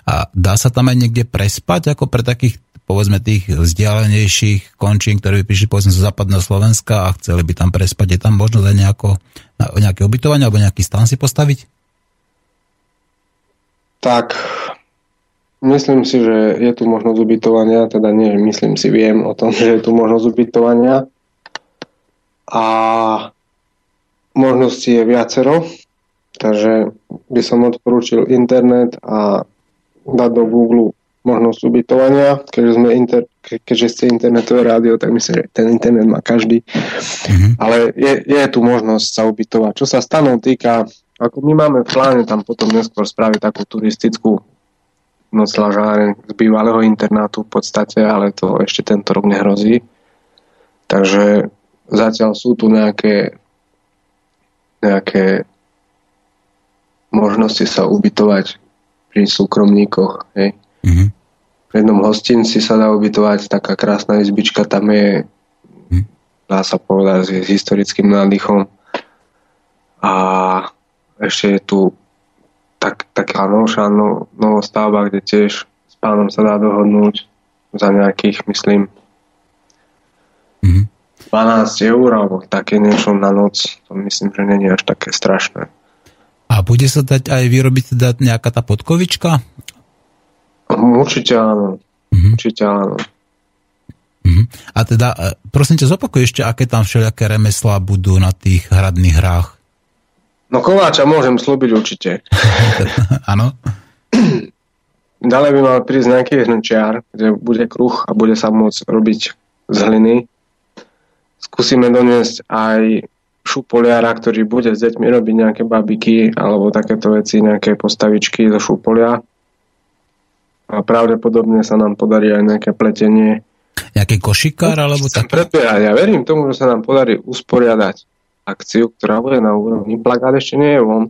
A dá sa tam aj niekde prespať, ako pre takých, povedzme, tých vzdialenejších končín, ktorí by prišli, povedzme, zo západného Slovenska a chceli by tam prespať? Je tam možnosť aj nejako, nejaké ubytovanie alebo nejaký stan si postaviť? Tak, myslím si, že je tu možnosť ubytovania, teda nie, myslím si, viem o tom, že je tu možnosť ubytovania a možností je viacero, takže by som odporúčil internet a dať do Google možnosť ubytovania, keďže, sme inter, ke- keďže ste internetové rádio, tak myslím, že ten internet má každý. Ale je, je tu možnosť sa ubytovať. Čo sa stanov týka, ako my máme v pláne tam potom neskôr spraviť takú turistickú noclažáreň z bývalého internátu v podstate, ale to ešte tento rok nehrozí. Takže zatiaľ sú tu nejaké nejaké možnosti sa ubytovať pri súkromníkoch. Hej. Mhm. V jednom hostinci sa dá ubytovať, taká krásna izbička tam je, dá sa povedať, s historickým nádychom. A ešte je tu tak, taká novšia no, novostavba, kde tiež s pánom sa dá dohodnúť za nejakých, myslím, 12 eur alebo také niečo na noc. To myslím, že je až také strašné. A bude sa dať aj vyrobiť teda nejaká tá podkovička? Určite áno. Určite áno. A teda, e, prosím ťa, zopakuj ešte, aké tam všelijaké remeslá budú na tých hradných hrách. No kováča môžem slúbiť určite. Áno? Ďalej by mal prísť nejaký hrnčiar, kde bude kruh a bude sa môcť robiť z hliny. Skúsime doniesť aj šupoliara, ktorý bude s deťmi robiť nejaké babiky alebo takéto veci, nejaké postavičky zo šupolia. A pravdepodobne sa nám podarí aj nejaké pletenie. Nejaký košikár alebo Chcem tak? Ja verím tomu, že sa nám podarí usporiadať akciu, ktorá bude na úrovni. Plakát ešte nie je von.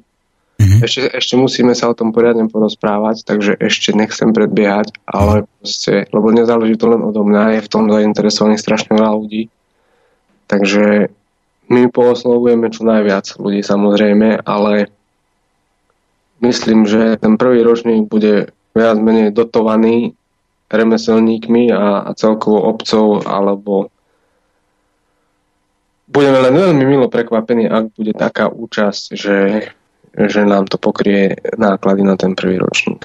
Ešte, ešte musíme sa o tom poriadne porozprávať, takže ešte nechcem predbiehať, ale proste, lebo nezáleží to len odo mňa, je v tom zainteresovaných strašne veľa ľudí. Takže my pooslovujeme čo najviac ľudí samozrejme, ale myslím, že ten prvý ročník bude viac menej dotovaný remeselníkmi a, a celkovo obcov alebo budeme len veľmi milo prekvapení, ak bude taká účasť, že, že nám to pokrie náklady na ten prvý ročník.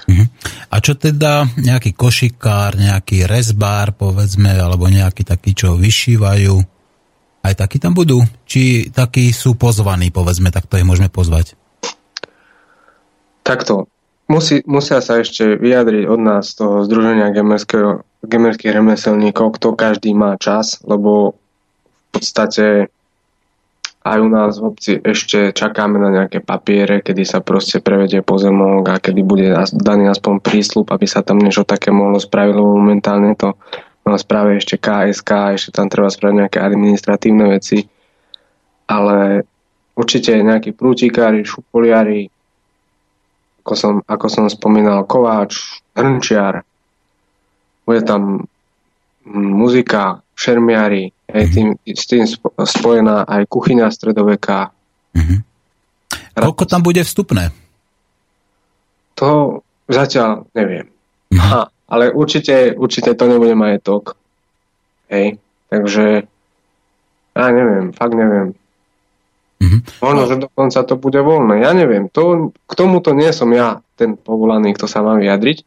A čo teda nejaký košikár, nejaký rezbár, povedzme, alebo nejaký taký, čo vyšívajú? Aj takí tam budú? Či takí sú pozvaní, povedzme, tak to ich môžeme pozvať? Takto. Musí, musia sa ešte vyjadriť od nás toho Združenia gemerských remeselníkov, kto každý má čas, lebo v podstate aj u nás v obci ešte čakáme na nejaké papiere, kedy sa proste prevedie pozemok a kedy bude daný aspoň prísľub, aby sa tam niečo také mohlo spraviť, lebo momentálne to má správe ešte KSK, ešte tam treba spraviť nejaké administratívne veci. ale určite nejakí prútikári, šupoliari, ako som, ako som spomínal, kováč, hrnčiar, bude tam muzika, šermiari, aj tým, s tým spo- spojená aj kuchyňa stredoveká. Koľko tam bude vstupné? To zatiaľ neviem. Aha, ale určite, určite to nebude majetok. Hej, takže ja neviem, fakt neviem. Možno, že dokonca to bude voľné. Ja neviem. To, k tomuto nie som ja ten povolaný, kto sa má vyjadriť.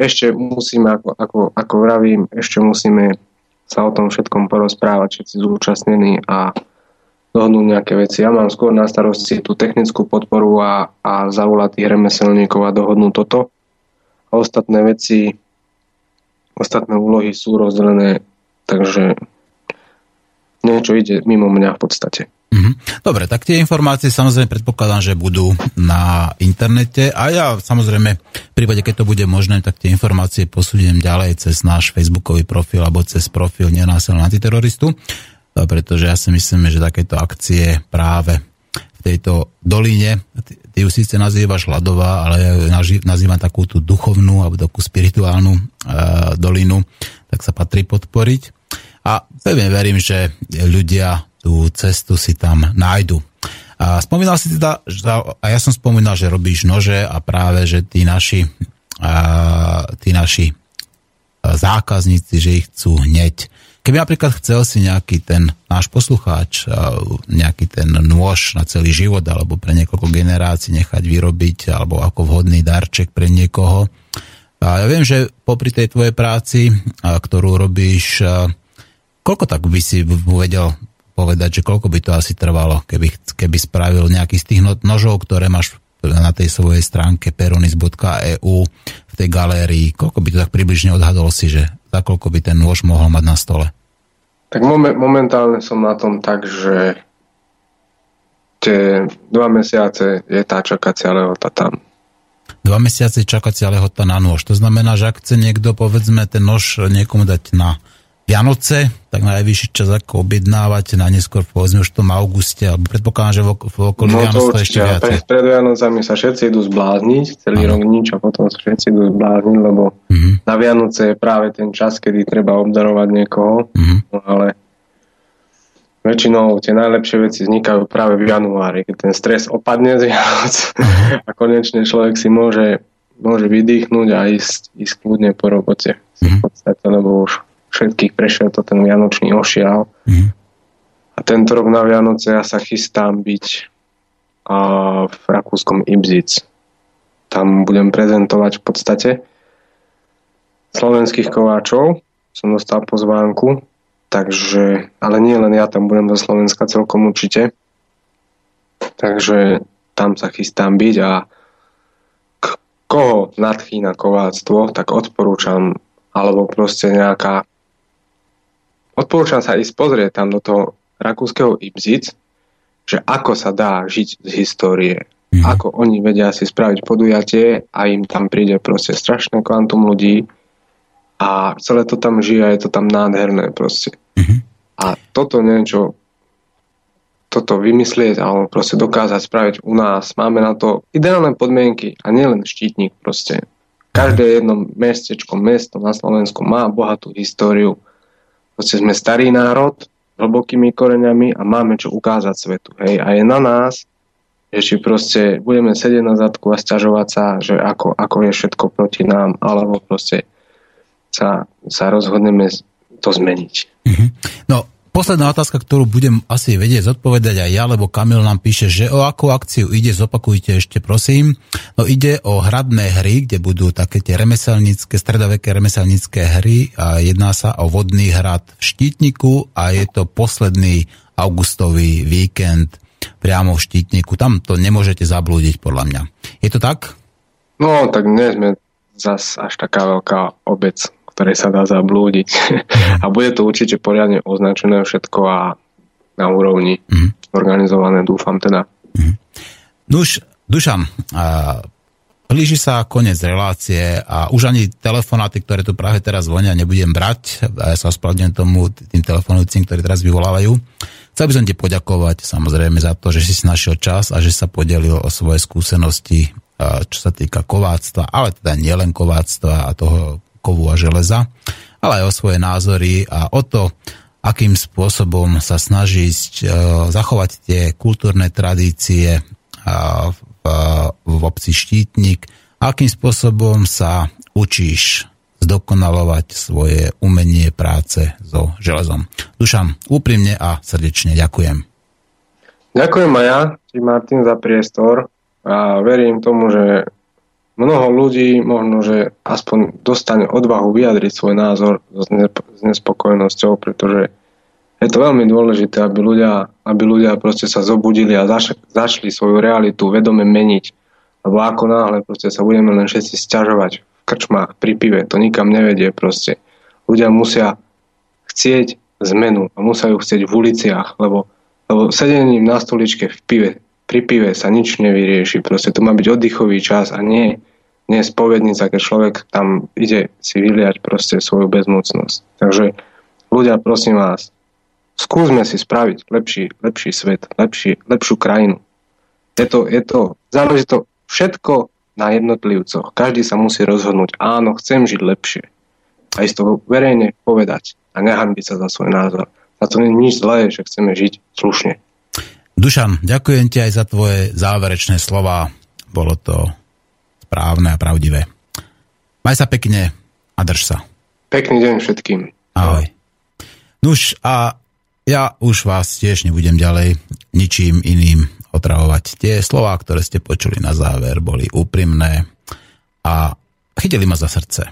Ešte musíme, ako, ako, ako vravím, ešte musíme sa o tom všetkom porozprávať, všetci zúčastnení a dohodnúť nejaké veci. Ja mám skôr na starosti tú technickú podporu a, a zavolať tých remeselníkov a dohodnúť toto. A ostatné veci, ostatné úlohy sú rozdelené, takže niečo ide mimo mňa v podstate. Mhm. Dobre, tak tie informácie samozrejme predpokladám, že budú na internete a ja samozrejme v prípade, keď to bude možné, tak tie informácie posúdiem ďalej cez náš facebookový profil alebo cez profil nenásilného antiteroristu, a pretože ja si myslím, že takéto akcie práve v tejto doline, ty, ju síce nazývaš ľadová, ale ja ju nazývam takú tú duchovnú alebo takú spirituálnu e, dolinu, tak sa patrí podporiť. A pevne verím, že ľudia tú cestu si tam nájdu. A spomínal si teda, a ja som spomínal, že robíš nože a práve, že tí naši, a, tí naši zákazníci, že ich chcú hneď. Keby napríklad chcel si nejaký ten náš poslucháč, nejaký ten nôž na celý život alebo pre niekoľko generácií nechať vyrobiť alebo ako vhodný darček pre niekoho. A ja viem, že popri tej tvojej práci, ktorú robíš, koľko tak by si vedel povedať, že koľko by to asi trvalo, keby, keby spravil nejaký z tých no- nožov, ktoré máš na tej svojej stránke peronis.eu v tej galérii, koľko by to tak približne odhadol si, že za koľko by ten nôž mohol mať na stole? Tak momen- momentálne som na tom tak, že tie dva mesiace je tá čakacia lehota tam. Dva mesiace čakacia lehota na nôž. To znamená, že ak chce niekto, povedzme, ten nož niekomu dať na Vianoce, tak najvyšší čas ako objednávať na neskôr, povedzme už v tom auguste, alebo predpokladám, že v, ok- v okolí No Vianoc to ešte a viacej. pred, pred Vianocami sa všetci idú zblázniť, celý Áno. rok nič a potom sa všetci idú zblázniť, lebo Mhm. na Vianoce je práve ten čas, kedy treba obdarovať niekoho, no ale väčšinou tie najlepšie veci vznikajú práve v januári, keď ten stres opadne z Vianoc a konečne človek si môže, môže vydýchnuť a ísť, ísť kľudne po robote. V podstate, lebo už všetkých prešiel to ten vianočný ošial. Mhm. A tento rok na Vianoce ja sa chystám byť a, v rakúskom Ibzic. Tam budem prezentovať v podstate slovenských kováčov. Som dostal pozvánku, takže, ale nie len ja, tam budem zo Slovenska celkom určite. Takže tam sa chystám byť a koho nadchýna kováctvo, tak odporúčam, alebo proste nejaká odporúčam sa ísť pozrieť tam do toho rakúskeho Ibzic, že ako sa dá žiť z histórie. Mhm. Ako oni vedia si spraviť podujatie a im tam príde proste strašné kvantum ľudí a celé to tam žije a je to tam nádherné proste. Mhm. A toto niečo toto vymyslieť alebo proste dokázať spraviť u nás. Máme na to ideálne podmienky a nielen štítnik proste. Každé jedno mestečko, mesto na Slovensku má bohatú históriu. Proste sme starý národ, s hlbokými koreňami a máme čo ukázať svetu. Hej? A je na nás, že či proste budeme sedieť na zadku a stiažovať sa, že ako, ako je všetko proti nám, alebo proste sa, sa rozhodneme to zmeniť. No, posledná otázka, ktorú budem asi vedieť zodpovedať aj ja, lebo Kamil nám píše, že o akú akciu ide, zopakujte ešte prosím. No ide o hradné hry, kde budú také tie remeselnícke, stredoveké remeselnícke hry a jedná sa o vodný hrad v Štítniku a je to posledný augustový víkend priamo v Štítniku. Tam to nemôžete zablúdiť podľa mňa. Je to tak? No, tak nie sme zas až taká veľká obec, ktorej sa dá zablúdiť. a bude to určite poriadne označené všetko a na úrovni Mhm. organizované, dúfam teda. Nuž, Dušan, a blíži sa koniec relácie a už ani telefonáty, ktoré tu práve teraz zvonia, nebudem brať. Ja sa ospravedlňujem tomu, tým telefonujúcim, ktorí teraz vyvolávajú. Chcel by som ti poďakovať samozrejme za to, že si si našiel čas a že sa podelil o svoje skúsenosti, čo sa týka kováctva, ale teda nielen kováctva a toho kovu a železa, ale aj o svoje názory a o to, akým spôsobom sa snažiť zachovať tie kultúrne tradície v, v obci Štítnik, akým spôsobom sa učíš zdokonalovať svoje umenie práce so železom. Dušan, úprimne a srdečne ďakujem. Ďakujem aj ja, ti Martin, za priestor a verím tomu, že mnoho ľudí možno, že aspoň dostane odvahu vyjadriť svoj názor s nespokojnosťou, pretože je to veľmi dôležité, aby ľudia, aby ľudia proste sa zobudili a zaš, zašli svoju realitu vedome meniť. Lebo ako náhle proste sa budeme len všetci sťažovať krčmách, pri pive. To nikam nevedie proste. Ľudia musia chcieť zmenu a musia ju chcieť v uliciach, lebo, lebo sedením na stoličke v pive, pri pive sa nič nevyrieši. Proste to má byť oddychový čas a nie, nie spovednica, keď človek tam ide si vyliať proste svoju bezmocnosť. Takže ľudia, prosím vás, skúsme si spraviť lepší, lepší svet, lepší, lepšiu krajinu. Je to, je to, záleží to všetko na jednotlivcoch. Každý sa musí rozhodnúť, áno, chcem žiť lepšie. A ísť to verejne povedať a nehambiť sa za svoj názor. A to nie je nič zlé, že chceme žiť slušne. Dušan, ďakujem ti aj za tvoje záverečné slova. Bolo to správne a pravdivé. Maj sa pekne a drž sa. Pekný deň všetkým. Ahoj. Nuž a ja už vás tiež nebudem ďalej ničím iným otravovať. Tie slová, ktoré ste počuli na záver, boli úprimné a chytili ma za srdce.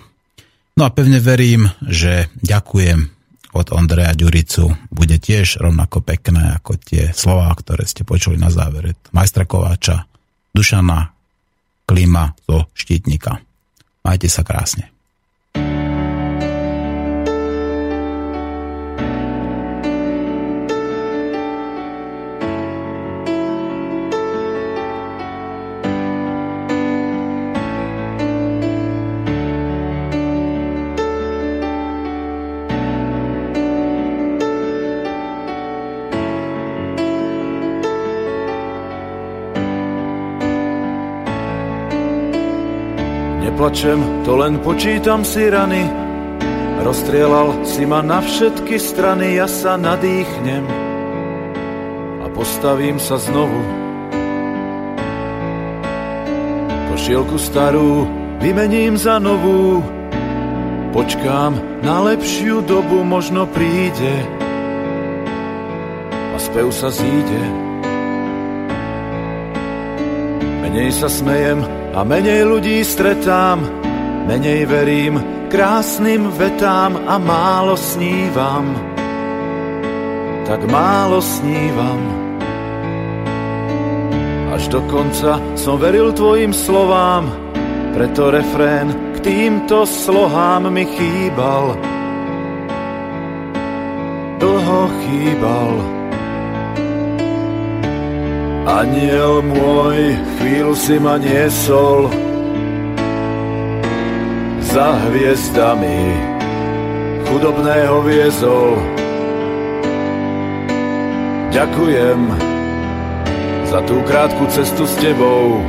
No a pevne verím, že ďakujem od Ondreja Ďuricu bude tiež rovnako pekné ako tie slová, ktoré ste počuli na závere. Majstra Kováča, Dušana Klima zo Štítnika. Majte sa krásne. Neplačem, to len počítam si rany. Rozstrielal si ma na všetky strany, ja sa nadýchnem a postavím sa znovu. Košielku starú vymením za novú, počkám na lepšiu dobu, možno príde a spev sa zíde. Menej sa smejem, a menej ľudí stretám, menej verím krásnym vetám a málo snívam. Tak málo snívam. Až do konca som veril tvojim slovám, preto refrén k týmto slohám mi chýbal. Dlho chýbal. Aniel môj, chvíľu si ma niesol za hviezdami, chudobného viezol. Ďakujem za tú krátku cestu s tebou.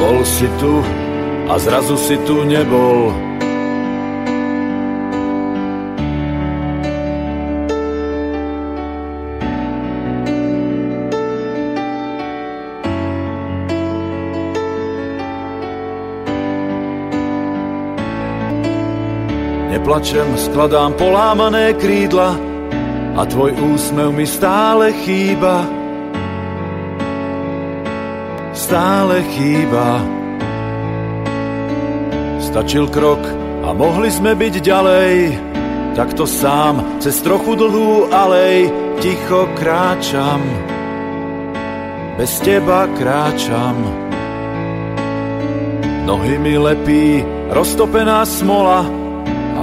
Bol si tu a zrazu si tu nebol. Plačem, skladám polámané krídla a tvoj úsmev mi stále chýba. Stále chýba. Stačil krok a mohli sme byť ďalej, takto sám cez trochu dlhú alej ticho kráčam. Bez teba kráčam. Nohy mi lepí roztopená smola,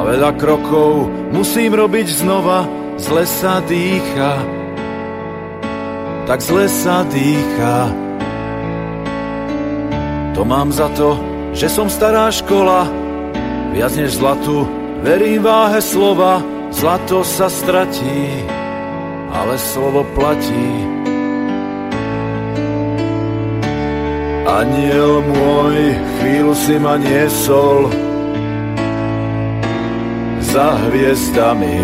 a veľa krokov musím robiť znova, zle sa dýcha, tak zle sa dýcha. To mám za to, že som stará škola, viac než zlatu, verím váhe slova, Zlato sa stratí, ale slovo platí. Aniel môj, chvíľu si ma niesol za hviezdami,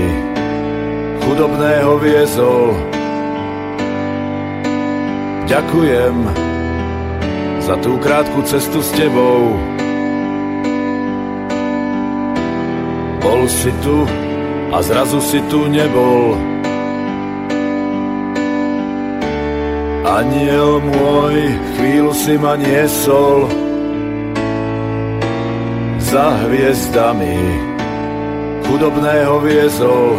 chudobného viezol. Ďakujem za tú krátku cestu s tebou. Bol si tu a zrazu si tu nebol. Aniel môj, chvíľu si ma niesol za hviezdami, chudobného viezol.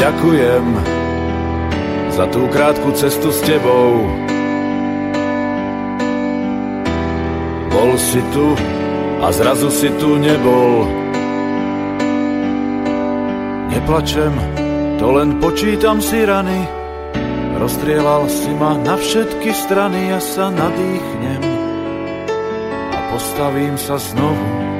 Ďakujem za tú krátku cestu s tebou. Bol si tu a zrazu si tu nebol. Neplačem, to len počítam si rany, Rozstrielal si ma na všetky strany, ja sa nadýchnem a postavím sa znovu